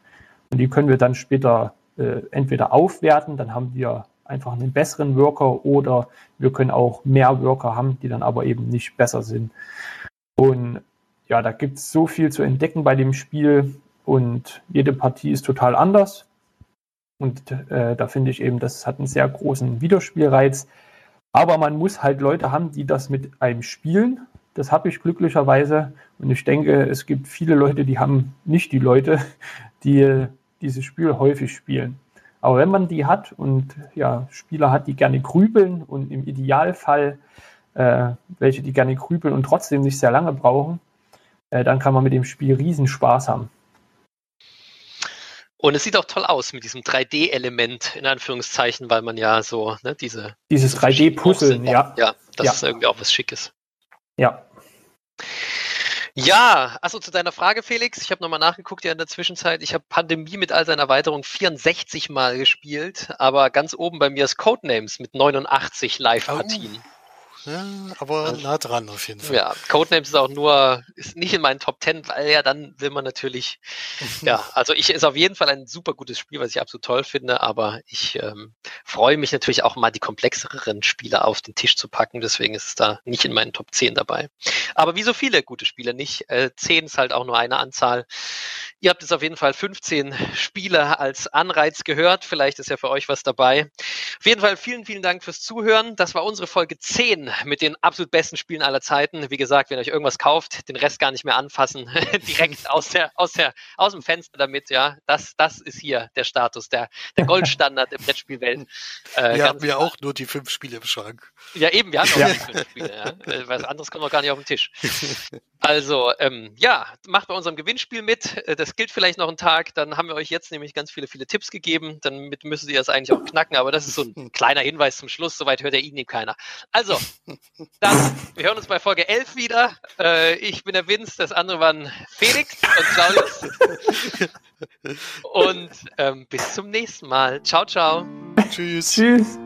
und die können wir dann später äh, entweder aufwerten, dann haben wir einfach einen besseren Worker oder wir können auch mehr Worker haben, die dann aber eben nicht besser sind. Und ja, da gibt es so viel zu entdecken bei dem Spiel und jede Partie ist total anders. Und äh, da finde ich eben, das hat einen sehr großen Wiederspielreiz. Aber man muss halt Leute haben, die das mit einem spielen. Das habe ich glücklicherweise. Und ich denke, es gibt viele Leute, die haben nicht die Leute, die dieses Spiel häufig spielen. Aber wenn man die hat und ja, Spieler hat, die gerne grübeln und im Idealfall äh, welche, die gerne grübeln und trotzdem nicht sehr lange brauchen, äh, dann kann man mit dem Spiel riesen Spaß haben. Und es sieht auch toll aus mit diesem 3D-Element, in Anführungszeichen, weil man ja so, ne, diese. Dieses 3D-Puzzeln, ja. Ja, das ja. ist irgendwie auch was Schickes. Ja. Ja, also zu deiner Frage, Felix. Ich habe nochmal nachgeguckt ja in der Zwischenzeit. Ich habe Pandemie mit all seinen Erweiterungen 64 Mal gespielt, aber ganz oben bei mir ist Codenames mit 89 Live-Partien. Oh. Ja, aber nah dran auf jeden Fall. Ja, Codenames ist auch nur, ist nicht in meinen Top 10, weil ja dann will man natürlich, ja, also ich ist auf jeden Fall ein super gutes Spiel, was ich absolut toll finde, aber ich ähm, freue mich natürlich auch mal die komplexeren Spiele auf den Tisch zu packen, deswegen ist es da nicht in meinen Top 10 dabei. Aber wie so viele gute Spiele nicht, äh, 10 ist halt auch nur eine Anzahl. Ihr habt jetzt auf jeden Fall 15 Spiele als Anreiz gehört, vielleicht ist ja für euch was dabei. Auf jeden Fall vielen, vielen Dank fürs Zuhören. Das war unsere Folge 10 mit den absolut besten Spielen aller Zeiten. Wie gesagt, wenn ihr euch irgendwas kauft, den Rest gar nicht mehr anfassen, direkt aus, der, aus, der, aus dem Fenster damit, ja. Das, das ist hier der Status, der, der Goldstandard im Brettspielwelt. Äh, wir haben ja auch nur die fünf Spiele im Schrank. Ja, eben, wir haben auch ja. die fünf Spiele, ja. Äh, was anderes kommt noch gar nicht auf den Tisch. Also, ähm, ja, macht bei unserem Gewinnspiel mit. Äh, das gilt vielleicht noch einen Tag. Dann haben wir euch jetzt nämlich ganz viele, viele Tipps gegeben. Damit müssen Sie das eigentlich auch knacken. Aber das ist so ein kleiner Hinweis zum Schluss. Soweit hört er ihn keiner. Also, dann, wir hören uns bei Folge 11 wieder. Äh, ich bin der Vince, das andere waren Felix und Claudius. und ähm, bis zum nächsten Mal. Ciao, ciao. Tschüss. Tschüss.